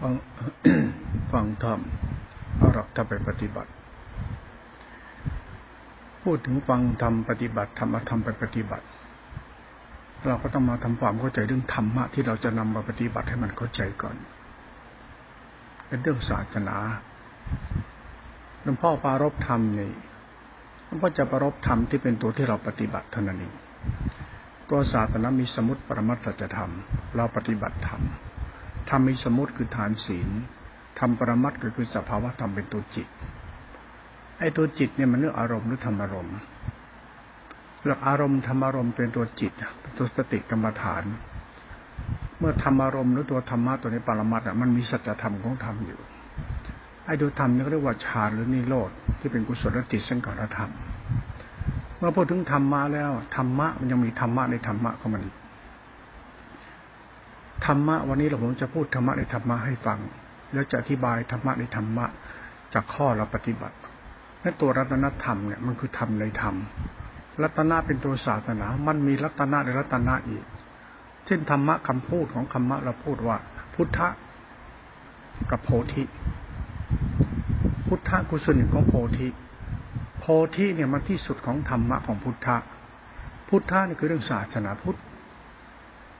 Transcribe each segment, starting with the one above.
ฟังฟังธรรมเอาหลักธรรมไปปฏิบัติ พูดถึงฟังธรรมปฏิบัติธรรมธรรมไปปฏิบัติ เราก็ต้องมาทำความเข้าใจเรื่องธรรมะที่เราจะนำมาปฏิบัติให้มันเข้าใจก่อน เป็นเรื่องศาสนาหลวงพ่อปารบธรรมนี่หลวงพ่อจะปารบธรรมที่เป็นตัวที่เราปฏิบัติเท่านั้นเองตัวศาสนามีสมุติปรมัตถธรรม เราปฏิบัติธรรม ธรรมมีสมุติคือฐานศีลธรรมปรมัตก็คือสภาวะธรรมเป็นตัวจิต ไอ้ตัวจิตเนี่ยมันเรื่องอารมณ์หรือธรรมอารมณ์หลักอารมณ์ธรรมอารมณ์เป็นตัวจิตเป็นตัวสติกรรมฐาน เมื่อธรรมอารมณ์หรือตัวธรรมะตัวนี้ปรมัตอะมันมีสัจธรรมของธรรมอยู่ ไอ้ตัวธรรมนี่เรียกว่าฌานหรือนิโรธที่เป็นกุศลจิตสังขารธรรม เมื่อพูดถึงธรรมะแล้วธรรมะมันยังมีธรรมะในธรรมะของมัน ธรรมะวันนี้เราผมจะพูดธรรมะในธรรมะให้ฟัง แล้วจะอธิบายธรรมะในธรรมะจากข้อเราปฏิบัตินั่นตัวรัตนธรรมเนี่ยมันคือธรรมในธรรม รัตนะเป็นตัวศาสนา มันมีรัตนะในรัตนะอีก เช่นธรรมะคำพูดของธรรมะเราพูดว่า พุทธะกับโพธิ พุทธะกุศลของโพธิ โพธิเนี่ยมันที่สุดของธรรมะของพุทธะ พุทธะนี่คือเรื่องศาสนาพุทธ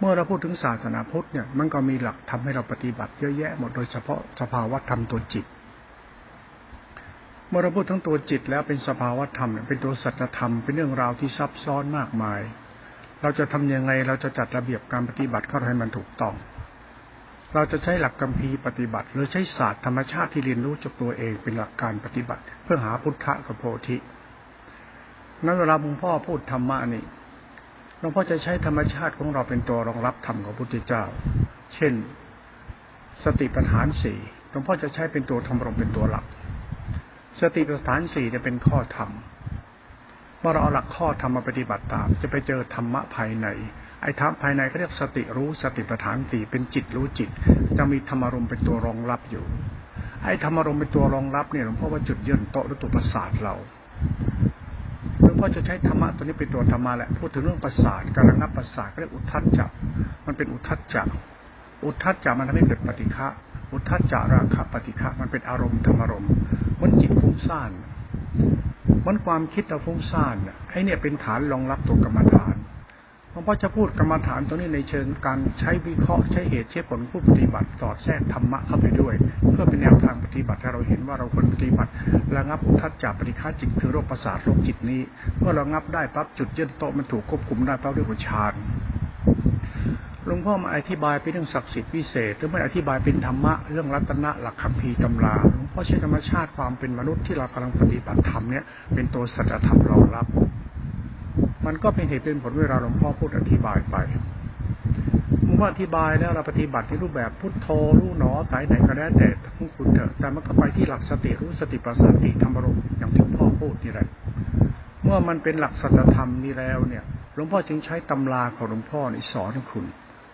เมื่อเราพูดถึงศาสนาพุทธเนี่ย มันก็มีหลักทำให้เราปฏิบัติเยอะแยะหมดโดยเฉพาะสภาวะธรรมตัวจิต เมื่อเราพูดทั้งตัวจิตแล้วเป็นสภาวะธรรมเป็นตัวสัจธรรมเป็นเรื่องราวที่ซับซ้อนมากมาย เราจะทํำยังไงเราจะจัดระเบียบการปฏิบัติเข้าให้มันถูกต้อง เราจะใช้หลักกัมพีปฏิบัติ หรือใช้ศาสตร์ธรรมชาติที่เรียนรู้จากตัวเองเป็นหลักการปฏิบัติ เพื่อหาพุทธะกับโพธินั้นเวลาหลวงพ่อพูดธรรมะนี่ หลวงพ่อจะใช้ธรรมชาติของเราเป็นตัวรองรับธรรมของพระพุทธเจ้า เช่น สติปัฏฐานสี่หลวงพ่อจะใช้เป็นตัวธรรมรงเป็นตัวหลัก สติปัฏฐานสี่จะเป็นข้อธรรมเมื่อเราเอาหลักข้อธรรมมาปฏิบัติตาม จะไปเจอธรรมะภายใน ไอ้ธรรมภายในก็เรียกสติรู้สติปัฏฐานสี่เป็นจิตรู้จิต จะมีธรรมารมเป็นตัวรองรับอยู่ ไอ้ธรรมารมเป็นตัวรองรับเนี่ยหลวงพ่อว่าจุดยื่นโตหรือตัวประสาทเรา พ่อจะใช้ธรรมะตัวนี้เป็นตัวธรรมะแหละพูดถึงเรื่องประสาทการระงับประสาทก็เรียกอุทัศจักมันเป็นอุทัศจักอุทัศจักมันทำให้เกิดปฏิฆะอุทัศจาราคะปฏิฆะมันเป็นอารมณ์ธรรมอารมณ์มันจิตฟุ้งซ่านมันความคิดเราฟุ้งซ่านไอ้เนี่ยเป็นฐานรองรับตัวกรรมฐาน หลวงพ่อจะพูดกรรมฐานตรงนี้ในเชิงการใช้วิเคราะห์ใช้เหตุใช้ผลผู้ปฏิบัติสอดแทรกธรรมะเข้าไปด้วย เพื่อเป็นแนวทางปฏิบัติให้เราเห็นว่าเราควรปฏิบัติระงับทัศจักปริฆาจิตคือโรคประสาทโรคจิตนี้ เมื่อเรางับได้ปั๊บจุดเย็นโตมันถูกควบคุมได้ปั๊บเรียกว่าฌานหลวงพ่อมาอธิบายเป็นเรื่องศักดิ์สิทธิ์พิเศษหรือไม่อธิบายเป็นธรรมะเรื่องรัตนะหลักคำพีตำราหลวงพ่อใช้ธรรมชาติความเป็นมนุษย์ที่เรากำลังปฏิบัติธรรมเนี่ยเป็นตัวสัจธรรมรองรับ มันก็เป็นเหตุเป็นผลเวลาหลวงพ่อพูดอธิบายไปเมื่ออธิบายแล้วเราปฏิบัติในรูปแบบพุทโธรู้หนอสายไหนก็แล้วแต่ทั้งคุณเถอะแต่มันก็ไปที่หลักสติรู้สติปัสสติธรรมรมอย่างที่พ่อพูดนี่แหละ เมื่อมันเป็นหลักสัจธรรมนี้แล้วเนี่ยหลวงพ่อจึงใช้ตำราของหลวงพ่อนี่สอนคุณ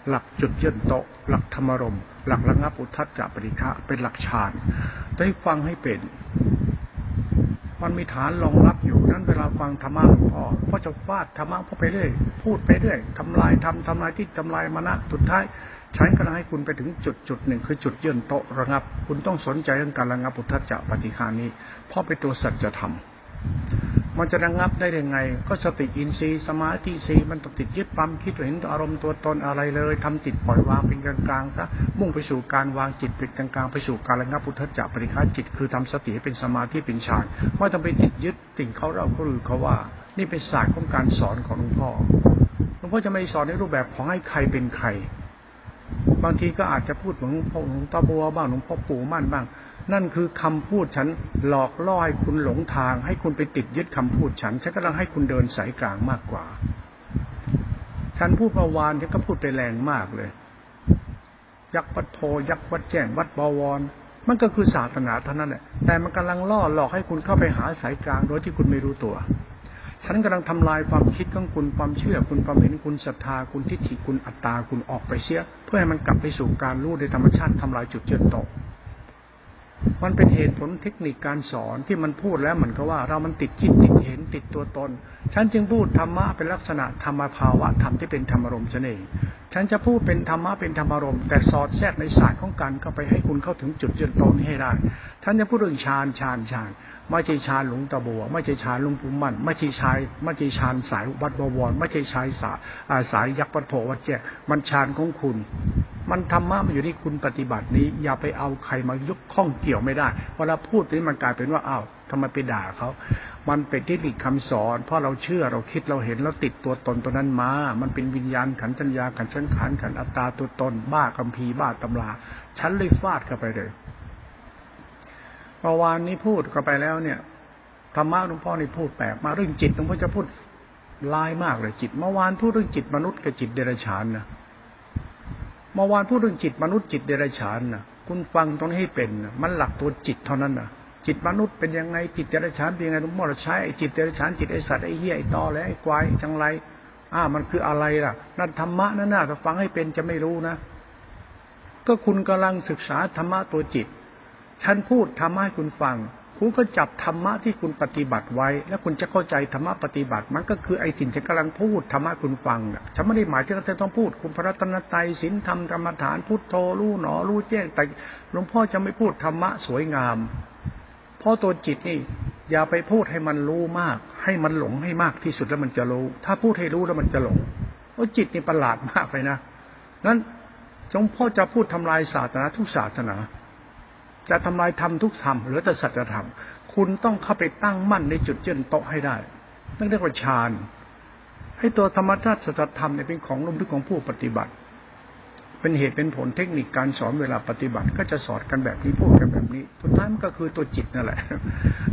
หลักจุดเยืนโตหลักธรรมรม หลักระงับอุทัศจัปริฆะเป็นหลักฌานได้ฟังให้เป็น มันมีฐานรองรับอยู่นั้นเวลาฟังธรรมะหลวงพ่อพ่อจะฟาดธรรมะพ่อไปเรื่อยพูดไปเรื่อยทำลายทำทำลายที่ทำลายมณะสุดท้ายฉันก็ให้คุณไปถึงจุดจุดหนึ่งคือจุดเยื่นโตระงับ คุณต้องสนใจเรื่องการระงับปุถะจักปฏิคานี้พ่อไปตัวสัจธรรม มันจะระงับได้ยังไง ก็สติอินทรีย์สมาธิสีมันต้องติดยึดปั๊มคิดเห็นอารมณ์ตัวตนอะไรเลยทำจิตปล่อยวางเป็นกลางกลางซะมุ่งไปสู่การวางจิตเป็นกลางกลางไปสู่การระงับพุทธจักปริฆาจิตคือทำสติให้เป็นสมาธิเป็นฌานไม่ต้องไปติดยึดติ่งเขาเราก็รือเขาว่า นี่เป็นศาสตร์ของการสอนของหลวงพ่อหลวงพ่อจะไม่สอนในรูปแบบของให้ใครเป็นใคร บางทีก็อาจจะพูดเหมือนหลวงพ่อหลวงตาบัวบ้างหลวงพ่อปู่มั่นบ้าง นั่นคือคำพูดฉันหลอกล่อให้คุณหลงทาง ให้คุณไปติดยึดคำพูดฉัน ฉันกำลังให้คุณเดินสายกลางมากกว่า ฉันพูดเมื่อวานฉันก็พูดไปแรงมากเลย ยักษ์วัดโพยักษ์วัดแจ้งวัดบวร มันก็คือศาสนาเท่านั้นแหละ แต่มันกำลังล่อหลอกให้คุณเข้าไปหาสายกลางโดยที่คุณไม่รู้ตัว ฉันกำลังทำลายความคิดของคุณความเชื่อคุณความเห็นคุณศรัทธาคุณทิฏฐิคุณอัตตาคุณออกไปเสีย เพื่อให้มันกลับไปสู่การรู้ในธรรมชาติทำลายจุดเจือนตก มันเป็นเหตุผลเทคนิคการสอนที่มันพูดแล้วเหมือนกับว่า เรามันติดคิดติดเห็นติดตัวตน ฉันจึงพูดธรรมะเป็นลักษณะธรรมภาวะธรรมที่เป็นธรรมารมณ์เองฉันจะพูดเป็นธรรมะเป็นธรรมารมณ์แต่สอดแทรกในศาสตร์ของการเข้าไปให้คุณเข้าถึงจุดยืนต้นให้ได้ท่านจะพูดเรื่องฌานฌานฌานไม่ใช่ฌานหลวงตะบัว ไม่ใช่ฌานหลวงปู่มั่นไม่ใช่ฌานไม่ใช่ฌานสายวัดบวรไม่ใช่ฌานสายสายยักษ์ปัทโพวัดแจกมันฌานของคุณ มันธรรมะมันอยู่ที่คุณปฏิบัตินี้ อย่าไปเอาใครมายกข้องเกี่ยวไม่ได้เวลาพูดนี้มันกลายเป็นว่าอ้าวทำไมไปด่าเขา มันเป็นเทคนิคคำสอน เพราะเราเชื่อเราคิดเราเห็นเราติดตัวตนตัวนั้นมา มันเป็นวิญญาณขันธัญญาขันสังขารขันอัตตาตัวตน บ้าคัมภีร์บ้าตำราฉันเลยฟาดเข้าไปเลยเมื่อวานนี้พูดเข้าไปแล้วเนี่ยธรรมะหลวงพ่อนี่พูดแปลกมาเรื่องจิตหลวงพ่อจะพูดลายมากเลยจิต เมื่อวานพูดเรื่องจิตมนุษย์กับจิตเดรัจฉานนะ เมื่อวานพูดเรื่องจิตมนุษย์จิตเดรัจฉานนะคุณฟังตรงนี้ให้เป็นนะมันหลักตัวจิตเท่านั้นนะจิตมนุษย์เป็นยังไงจิตเดรัจฉานเป็นยังไงหลวงพ่อเราใช้จิตเดรัจฉานจิตไอสัตว์ไอเหี้ยไอตอแล้วไอควายจังไรอ่ามันคืออะไรล่ะนั่นธรรมะนั่นน่ะถ้าฟังให้เป็นจะไม่รู้นะ ก็คุณกำลังศึกษาธรรมะตัวจิต ฉันพูดธรรมะให้คุณฟัง คุณก็จับธรรมะที่คุณปฏิบัติไว้ แล้วคุณจะเข้าใจธรรมะปฏิบัติ มันก็คือไอ้สิ่งที่กำลังพูดธรรมะคุณฟังน่ะฉันไม่ได้หมายถึงว่าต้องพูด คุณพระรัตนตรัยศีลธรรมกรรมฐานพุทโธรู้หนอรู้แจ้งแต่หลวงพ่อจะไม่พูดธรรมะสวยงาม เพราะตัวจิตนี่ อย่าไปพูดให้มันรู้มาก ให้มันหลงให้มากที่สุดแล้วมันจะรู้ ถ้าพูดให้รู้แล้วมันจะหลงเพราะจิตนี่ประหลาดมากไปนะนั้นหลวงพ่อจะพูดทำลายศาสนาทุกศาสนา จะทำลายธรรมทุกธรรมหรือแต่สัจธรรม คุณต้องเข้าไปตั้งมั่นในจุดเยืนโตให้ได้นั่นเรียกว่าฌานให้ตัวธรรมชาติสัจธรรมเนี่ยเป็นของลุ่มลึกของผู้ปฏิบัติ เป็นเหตุเป็นผลเทคนิคการสอนเวลาปฏิบัติ ก็จะสอนกันแบบนี้พูดกันแบบนี้สุดท้ายมันก็คือตัวจิตนั่นแหละ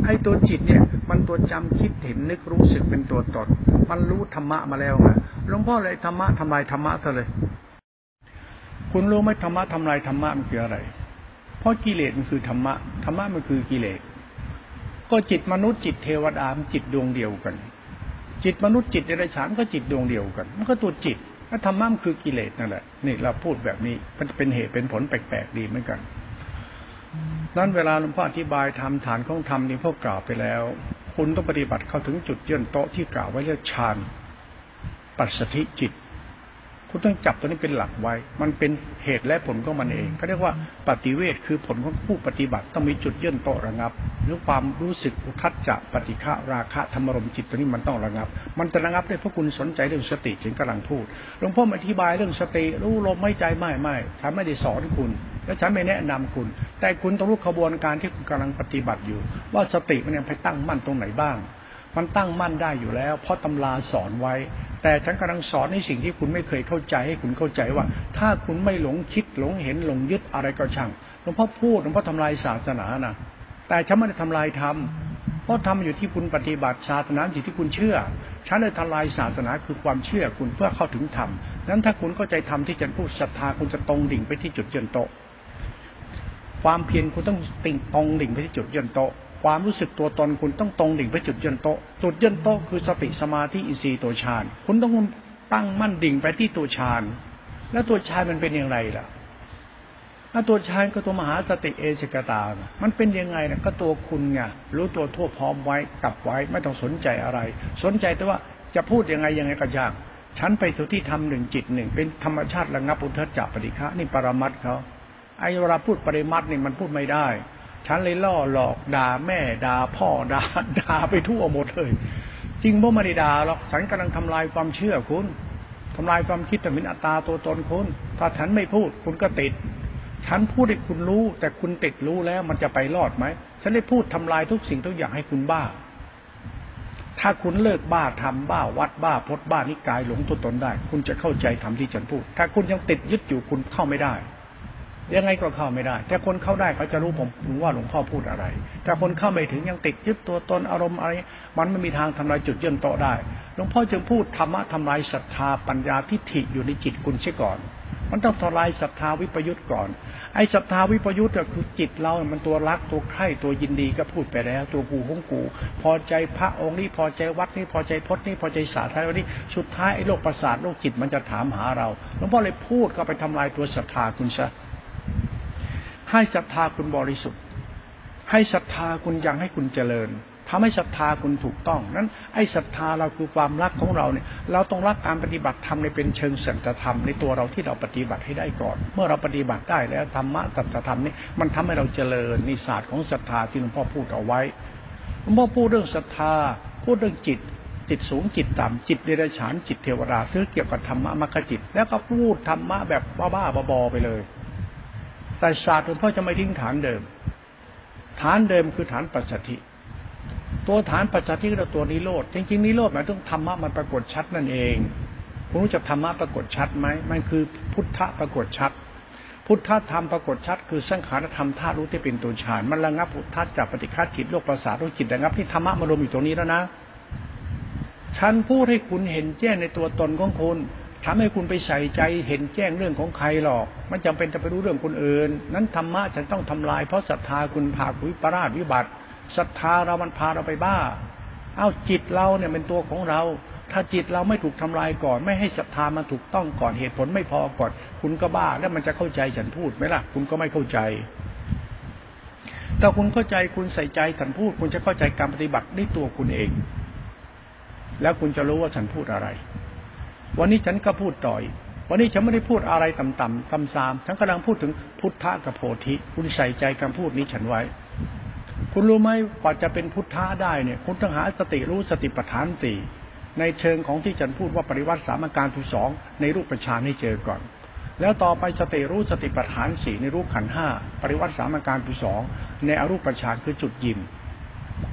ไอ้ตัวจิตเนี่ย มันตัวจำคิดเห็นนึกรู้สึกเป็นตัวตนมันรู้ธรรมะมาแล้วไงหลวงพ่อเลยธรรมะทำลายธรรมะซะเลย คุณรู้ไหมธรรมะทำลายธรรมะมันคืออะไร เพราะกิเลสมันคือธรรมะ ธรรมะมันคือกิเลส ก็จิตมนุษย์จิตเทวดามันจิตดวงเดียวกัน จิตมนุษย์จิตเดรัจฉานก็จิตดวงเดียวกัน มันก็ตัวจิตแล้วธรรมะมันคือกิเลสนั่นแหละ นี่เราพูดแบบนี้ มันเป็นเหตุเป็นผลแปลกๆดีเหมือนกัน นั้นเวลาหลวงพ่ออธิบายทำฐานของธรรมนี่พวกกล่าวไปแล้ว คุณต้องปฏิบัติเข้าถึงจุดเยื่นโตที่กล่าวไว้เรียกฌาน ปัสสธิจิต คุณต้องจับตัวนี้เป็นหลักไว้ มันเป็นเหตุและผลของมันเองเขาเรียกว่าปฏิเวทคือผลของผู้ปฏิบัติต้องมีจุดเยื่นโตระงับ หรือความรู้สึกอุทัศจะปฏิฆะราคะธรรมรมจิตตัวนี้มันต้องระงับ มันจะระงับได้เพราะคุณสนใจเรื่องสติจึงกำลังพูดหลวงพ่ออธิบายเรื่องสติรู้ลมไม่ใจไม่ไม่ฉันไม่ได้สอนคุณ และฉันไม่แนะนำคุณ แต่คุณต้องรู้ขบวนการที่คุณกำลังปฏิบัติอยู่ ว่าสติมันยังไปตั้งมั่นตรงไหนบ้าง มันตั้งมั่นได้อยู่แล้ว เพราะตำราสอนไว้ แต่ฉันกำลังสอนในสิ่งที่คุณไม่เคยเข้าใจให้คุณเข้าใจว่า ถ้าคุณไม่หลงคิดหลงเห็นหลงยึดอะไรก็ช่างหลวงพ่อพูดหลวงพ่อทำลายศาสนานะแต่ฉันไม่ได้ทำลายธรรมเพราะทำอยู่ที่คุณปฏิบัติศาสนาสิ่งที่คุณเชื่อฉันเลยทำลายศาสนาคือความเชื่อคุณเพื่อเข้าถึงธรรมนั้นถ้าคุณเข้าใจธรรมที่ฉันพูดศรัทธาคุณจะตรงดิ่งไปที่จุดเยืนโตความเพียรคุณต้องติ่งตรงดิ่งไปที่จุดเยืนโต ความรู้สึกตัวตนคุณต้องตรงดิ่งไปจุดยืนโตจุดยืนโตคือสติสมาธิอินทรีย์ตัวฌานคุณต้องตั้งมั่นดิ่งไปที่ตัวฌานแล้วตัวฌานมันเป็นอย่างไรล่ะถ้าตัวฌานก็ตัวมหาสติเอชกตา มันเป็นยังไงนะก็ตัวคุณไงรู้ตัวทั่วพร้อมไว้กลับไว้ไม่ต้องสนใจอะไร สนใจแต่ว่าจะพูดยังไงยังไงก็ยางฉันไปสู่ที่ทำหนึ่งจิตหนึ่งเป็นธรรมชาติระงับอุทธจักปฏิฆะนี่ปรมัตเขาไอ้เวลาพูดปริมัตนี่มันพูดไม่ได้ ฉันเลยล่อหลอกด่าแม่ด่าพ่อด่าด่าไปทั่วหมดเลย จริงพ่ไม่ได้ด่าหรอกฉันกำลังทำลายความเชื่อคุณทำลายความคิดแต่มินอัตตาตัวตนคุณ ถ้าฉันไม่พูดคุณก็ติด ฉันพูดให้คุณรู้ แต่คุณติดรู้แล้วมันจะไปรอดไหม ฉันได้พูดทำลายทุกสิ่งทุกอย่างให้คุณบ้า ถ้าคุณเลิกบ้าทำบ้าวัดบ้าพดบ้านิกายหลงตัวตนได้ คุณจะเข้าใจทำที่ฉันพูด ถ้าคุณยังติดยึดอยู่คุณเข้าไม่ได้ ยังไงก็เข้าไม่ได้ แต่คนเข้าได้เขาจะรู้ผมว่าหลวงพ่อพูดอะไร แต่คนเข้าไม่ถึงยังติดยึดตัวตนอารมณ์อะไร มันไม่มีทางทำลายจุดเยื่นโตได้ หลวงพ่อจึงพูดธรรมะทำลายศรัทธาปัญญาทิฏฐิอยู่ในจิตคุณเสียก่อน มันต้องทลายศรัทธาวิปยุทธ์ก่อน ไอ้ศรัทธาวิปยุทธ์ก็คือจิตเรา มันตัวรักตัวใคร่ตัวยินดีก็พูดไปแล้ว ตัวกูของกู พอใจพระองค์นี้พอใจวัดนี้พอใจพจน์นี้พอใจศาสตร์ไทยวันนี้ สุดท้ายไอ้โลกประสาทโลกจิตมันจะถามหาเรา หลวงพ่อเลยพูดก็ไปทำลายตัวศรัทธาคุณซะ ให้ศรัทธาคุณบริสุทธิ์ ให้ศรัทธาคุณยังให้คุณเจริญทำให้ศรัทธาคุณถูกต้อง นั้นไอ้ศรัทธาเราคือความรักของเราเนี่ย เราต้องรักการปฏิบัติธรรมในเป็นเชิงสัจธรรมในตัวเราที่เราปฏิบัติให้ได้ก่อน เมื่อเราปฏิบัติได้แล้วธรรมะสัจธรรมนี่มันทำให้เราเจริญนิสาสของศรัทธาที่หลวงพ่อพูดเอาไว้หลวงพ่อพูดเรื่องศรัทธา พูดเรื่องจิตจิตสูงจิตต่ำจิตเดรัจฉานจิตเทวดาซื้อเกี่ยวกับธรรมะมรรคจิต แล้วก็พูดธรรมะแบบบ้าๆบอๆไปเลย แต่ศาสตร์หลวงพ่อจะไม่ทิ้งฐานเดิม ฐานเดิมคือฐานปัจจทิตัวฐานปัจจทิคือตัวนิโรธจริงๆนิโรธหมายถึงธรรมะมันปรากฏชัดนั่นเองคุณรู้จักธรรมะปรากฏชัดไหมมันคือพุทธะปรากฏชัด พุทธธรรมปรากฏชัด คือสังขารธรรมธาตุรู้ที่เป็นตัวฌานมันระงับพุทธะจากปฏิฆาจิตโลกประสาทโลกจิตระงับที่ธรรมะมารวมอยู่ตรงนี้แล้วนะฉันพูดให้คุณเห็นแจ้งในตัวตนของคุณ ทำให้คุณไปใส่ใจเห็นแจ้งเรื่องของใครหรอก มันจำเป็นจะไปรู้เรื่องคนอื่น นั้นธรรมะจะต้องทำลาย เพราะศรัทธาคุณพาคุยปราดวิบัติศรัทธาเรามันพาเราไปบ้า เอ้าจิตเราเนี่ยเป็นตัวของเรา ถ้าจิตเราไม่ถูกทำลายก่อน ไม่ให้ศรัทธามันถูกต้องก่อนเหตุผลไม่พอก่อน คุณก็บ้าแล้วมันจะเข้าใจฉันพูดไหมล่ะ คุณก็ไม่เข้าใจถ้าคุณเข้าใจคุณใส่ใจฉันพูด คุณจะเข้าใจการปฏิบัติในตัวคุณเอง แล้วคุณจะรู้ว่าฉันพูดอะไร วันนี้ฉันก็พูดต่อย วันนี้ฉันไม่ได้พูดอะไรต่ำๆตำซามฉันกำลังพูดถึงพุทธะกับโพธิ คุณใส่ใจคำพูดนี้ฉันไว้ คุณรู้ไหมกว่าจะเป็นพุทธะได้เนี่ย คุณต้องหาสติรู้สติปัฏฐานสี่ในเชิงของที่ฉันพูดว่าปริวัติสามการทุสองในรูปประชานให้เจอก่อน แล้วต่อไปสติรู้สติปัฏฐานสี่ในรูปขันห้าปริวัติสามการทุสองในอรูปประชานคือจุดยิม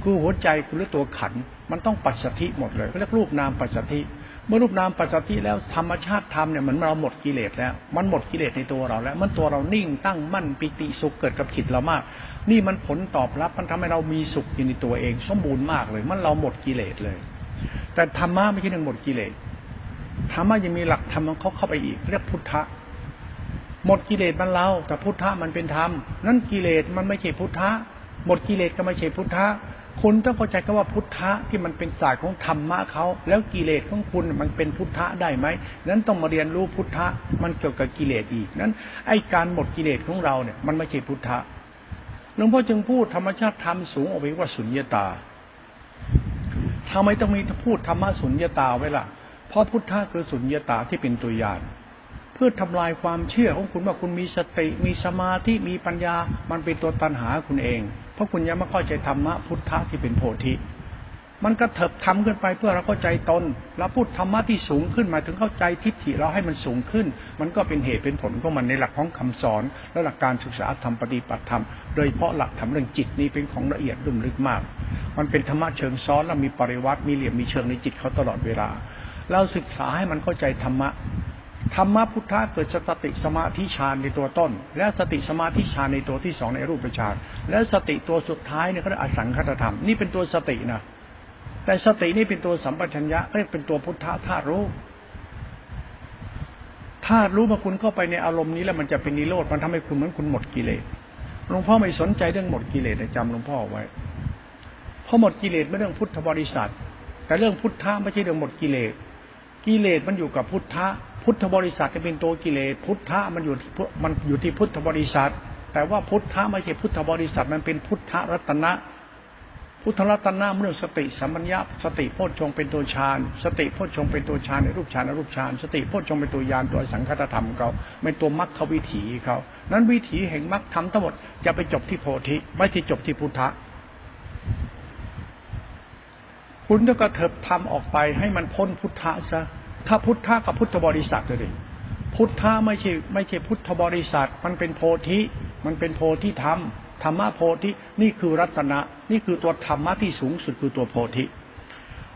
คือหัวใจคุณหรือตัวขัน มันต้องปัจสถิหมดเลยเขาเรียกรูปนามปัจสถิ เมื่อรูปนามปัจจุบันแล้วธรรมชาติธรรมเนี่ยเหมือนเราหมดกิเลสแล้ว มันหมดกิเลสในตัวเราแล้ว มันตัวเรานิ่งตั้งมั่นปิติสุขเกิดกับจิตเรามาก นี่มันผลตอบรับมันทำให้เรามีสุขอยู่ในตัวเอง สมบูรณ์มากเลย มันเราหมดกิเลสเลย แต่ธรรมะไม่ใช่หนึ่งหมดกิเลสธรรมะยังมีหลักธรรมของเขาเข้าไปอีก เรียกพุทธะหมดกิเลสมันเราแต่พุทธะมันเป็นธรรมนั้นกิเลสมันไม่ใช่พุทธะหมดกิเลสก็ไม่ใช่พุทธะ คุณต้องเข้าใจคำว่าพุทธะที่มันเป็นศาสตร์ของธรรมะเขาแล้วกิเลสของคุณมันเป็นพุทธะได้ไหมนั้นต้องมาเรียนรู้พุทธะมันเกี่ยวกับกิเลสอีกนั้นไอ้การหมดกิเลสของเราเนี่ยมันไม่ใช่พุทธะหลวงพ่อจึงพูดธรรมชาติธรรมสูงออกไปว่าสุญญตาทำไมต้องมีพูดธรรมะสุญญตาไว้ล่ะ เพราะพุทธะคือสุญญตาที่เป็นตัวอย่าง พื่อทำลายความเชื่อของคุณว่าคุณมีสติ มีสมาธิ มีปัญญา มันเป็นตัวตันหาคุณเอง เพราะคุณยังไม่เข้าใจธรรมะพุทธะที่เป็นโพธิ มันก็เถิบทำขึ้นไปเพื่อเราเข้าใจตนเราพูดธรรมะที่สูงขึ้นมาถึงเข้าใจทิฏฐิเราให้มันสูงขึ้น มันก็เป็นเหตุเป็นผลของมันในหลักของคำสอน และหลักการศึกษาธรรมปฏิบัติธรรม โดยเฉพาะหลักธรรมเรื่องจิตนี้เป็นของละเอียดลุ่มลึกมาก มันเป็นธรรมะเชิงซ้อนและมีปริวัติมีเหลี่ยมมีเชิงในจิตเขาตลอดเวลา เราศึกษาให้มันเข้าใจธรรมะ ธรรมะพุทธะเกิดสติสมาธิฌานในตัวต้น และสติสมาธิฌานในตัวที่สองในรูปฌานและสติตัวสุดท้ายเนี่ยเขาเรียกอสังคตธรรมนี่เป็นตัวสตินะแต่สตินี่เป็นตัวสัมปชัญญะเรียกเป็นตัวพุทธะธาตุรู้ธาตุรู้มาคุณเข้าไปในอารมณ์นี้แล้วมันจะเป็นนิโรธมันทำให้คุณเหมือนคุณหมดกิเลสหลวงพ่อไม่สนใจเรื่องหมดกิเลสจำหลวงพ่อไว้เพราะหมดกิเลสไม่เรื่องพุทธบริษัท แต่เรื่องพุทธะไม่ใช่เรื่องหมดกิเลสกิเลสมันอยู่กับพุทธะ พุทธบริษัทจะเป็นตัวกิเลสพุทธะมันอยู่มันอยู่ที่พุทธบริษัท แต่ว่าพุทธะไม่ใช่พุทธบริษัทมันเป็นพุทธรัตนะ พุทธรัตนะเรื่องสติสัมปัญญาสติโพชฌงเป็นตัวฌานสติโพชฌงเป็นตัวฌานในรูปฌานในรูปฌานสติโพชฌงเป็นตัวยานตัวสังคตธรรมเขาเป็นตัวมรรควิถีเขานั้นวิถีแห่งมรรคธรรมทั้งหมดจะไปจบที่โพธิไม่ที่จบที่พุทธะคุณต้องกระเถิบทำออกไปให้มันพ้นพุทธะซะ ถ้าพุทธะกับพุทธบริษัทเลยพุทธะไม่ใช่ไม่ใช่พุทธบริษัท มันเป็นโพธิ มันเป็นโพธิธรรมธรรมะโพธินี่คือรัตนะ นี่คือตัวธรรมะที่สูงสุดคือตัวโพธิ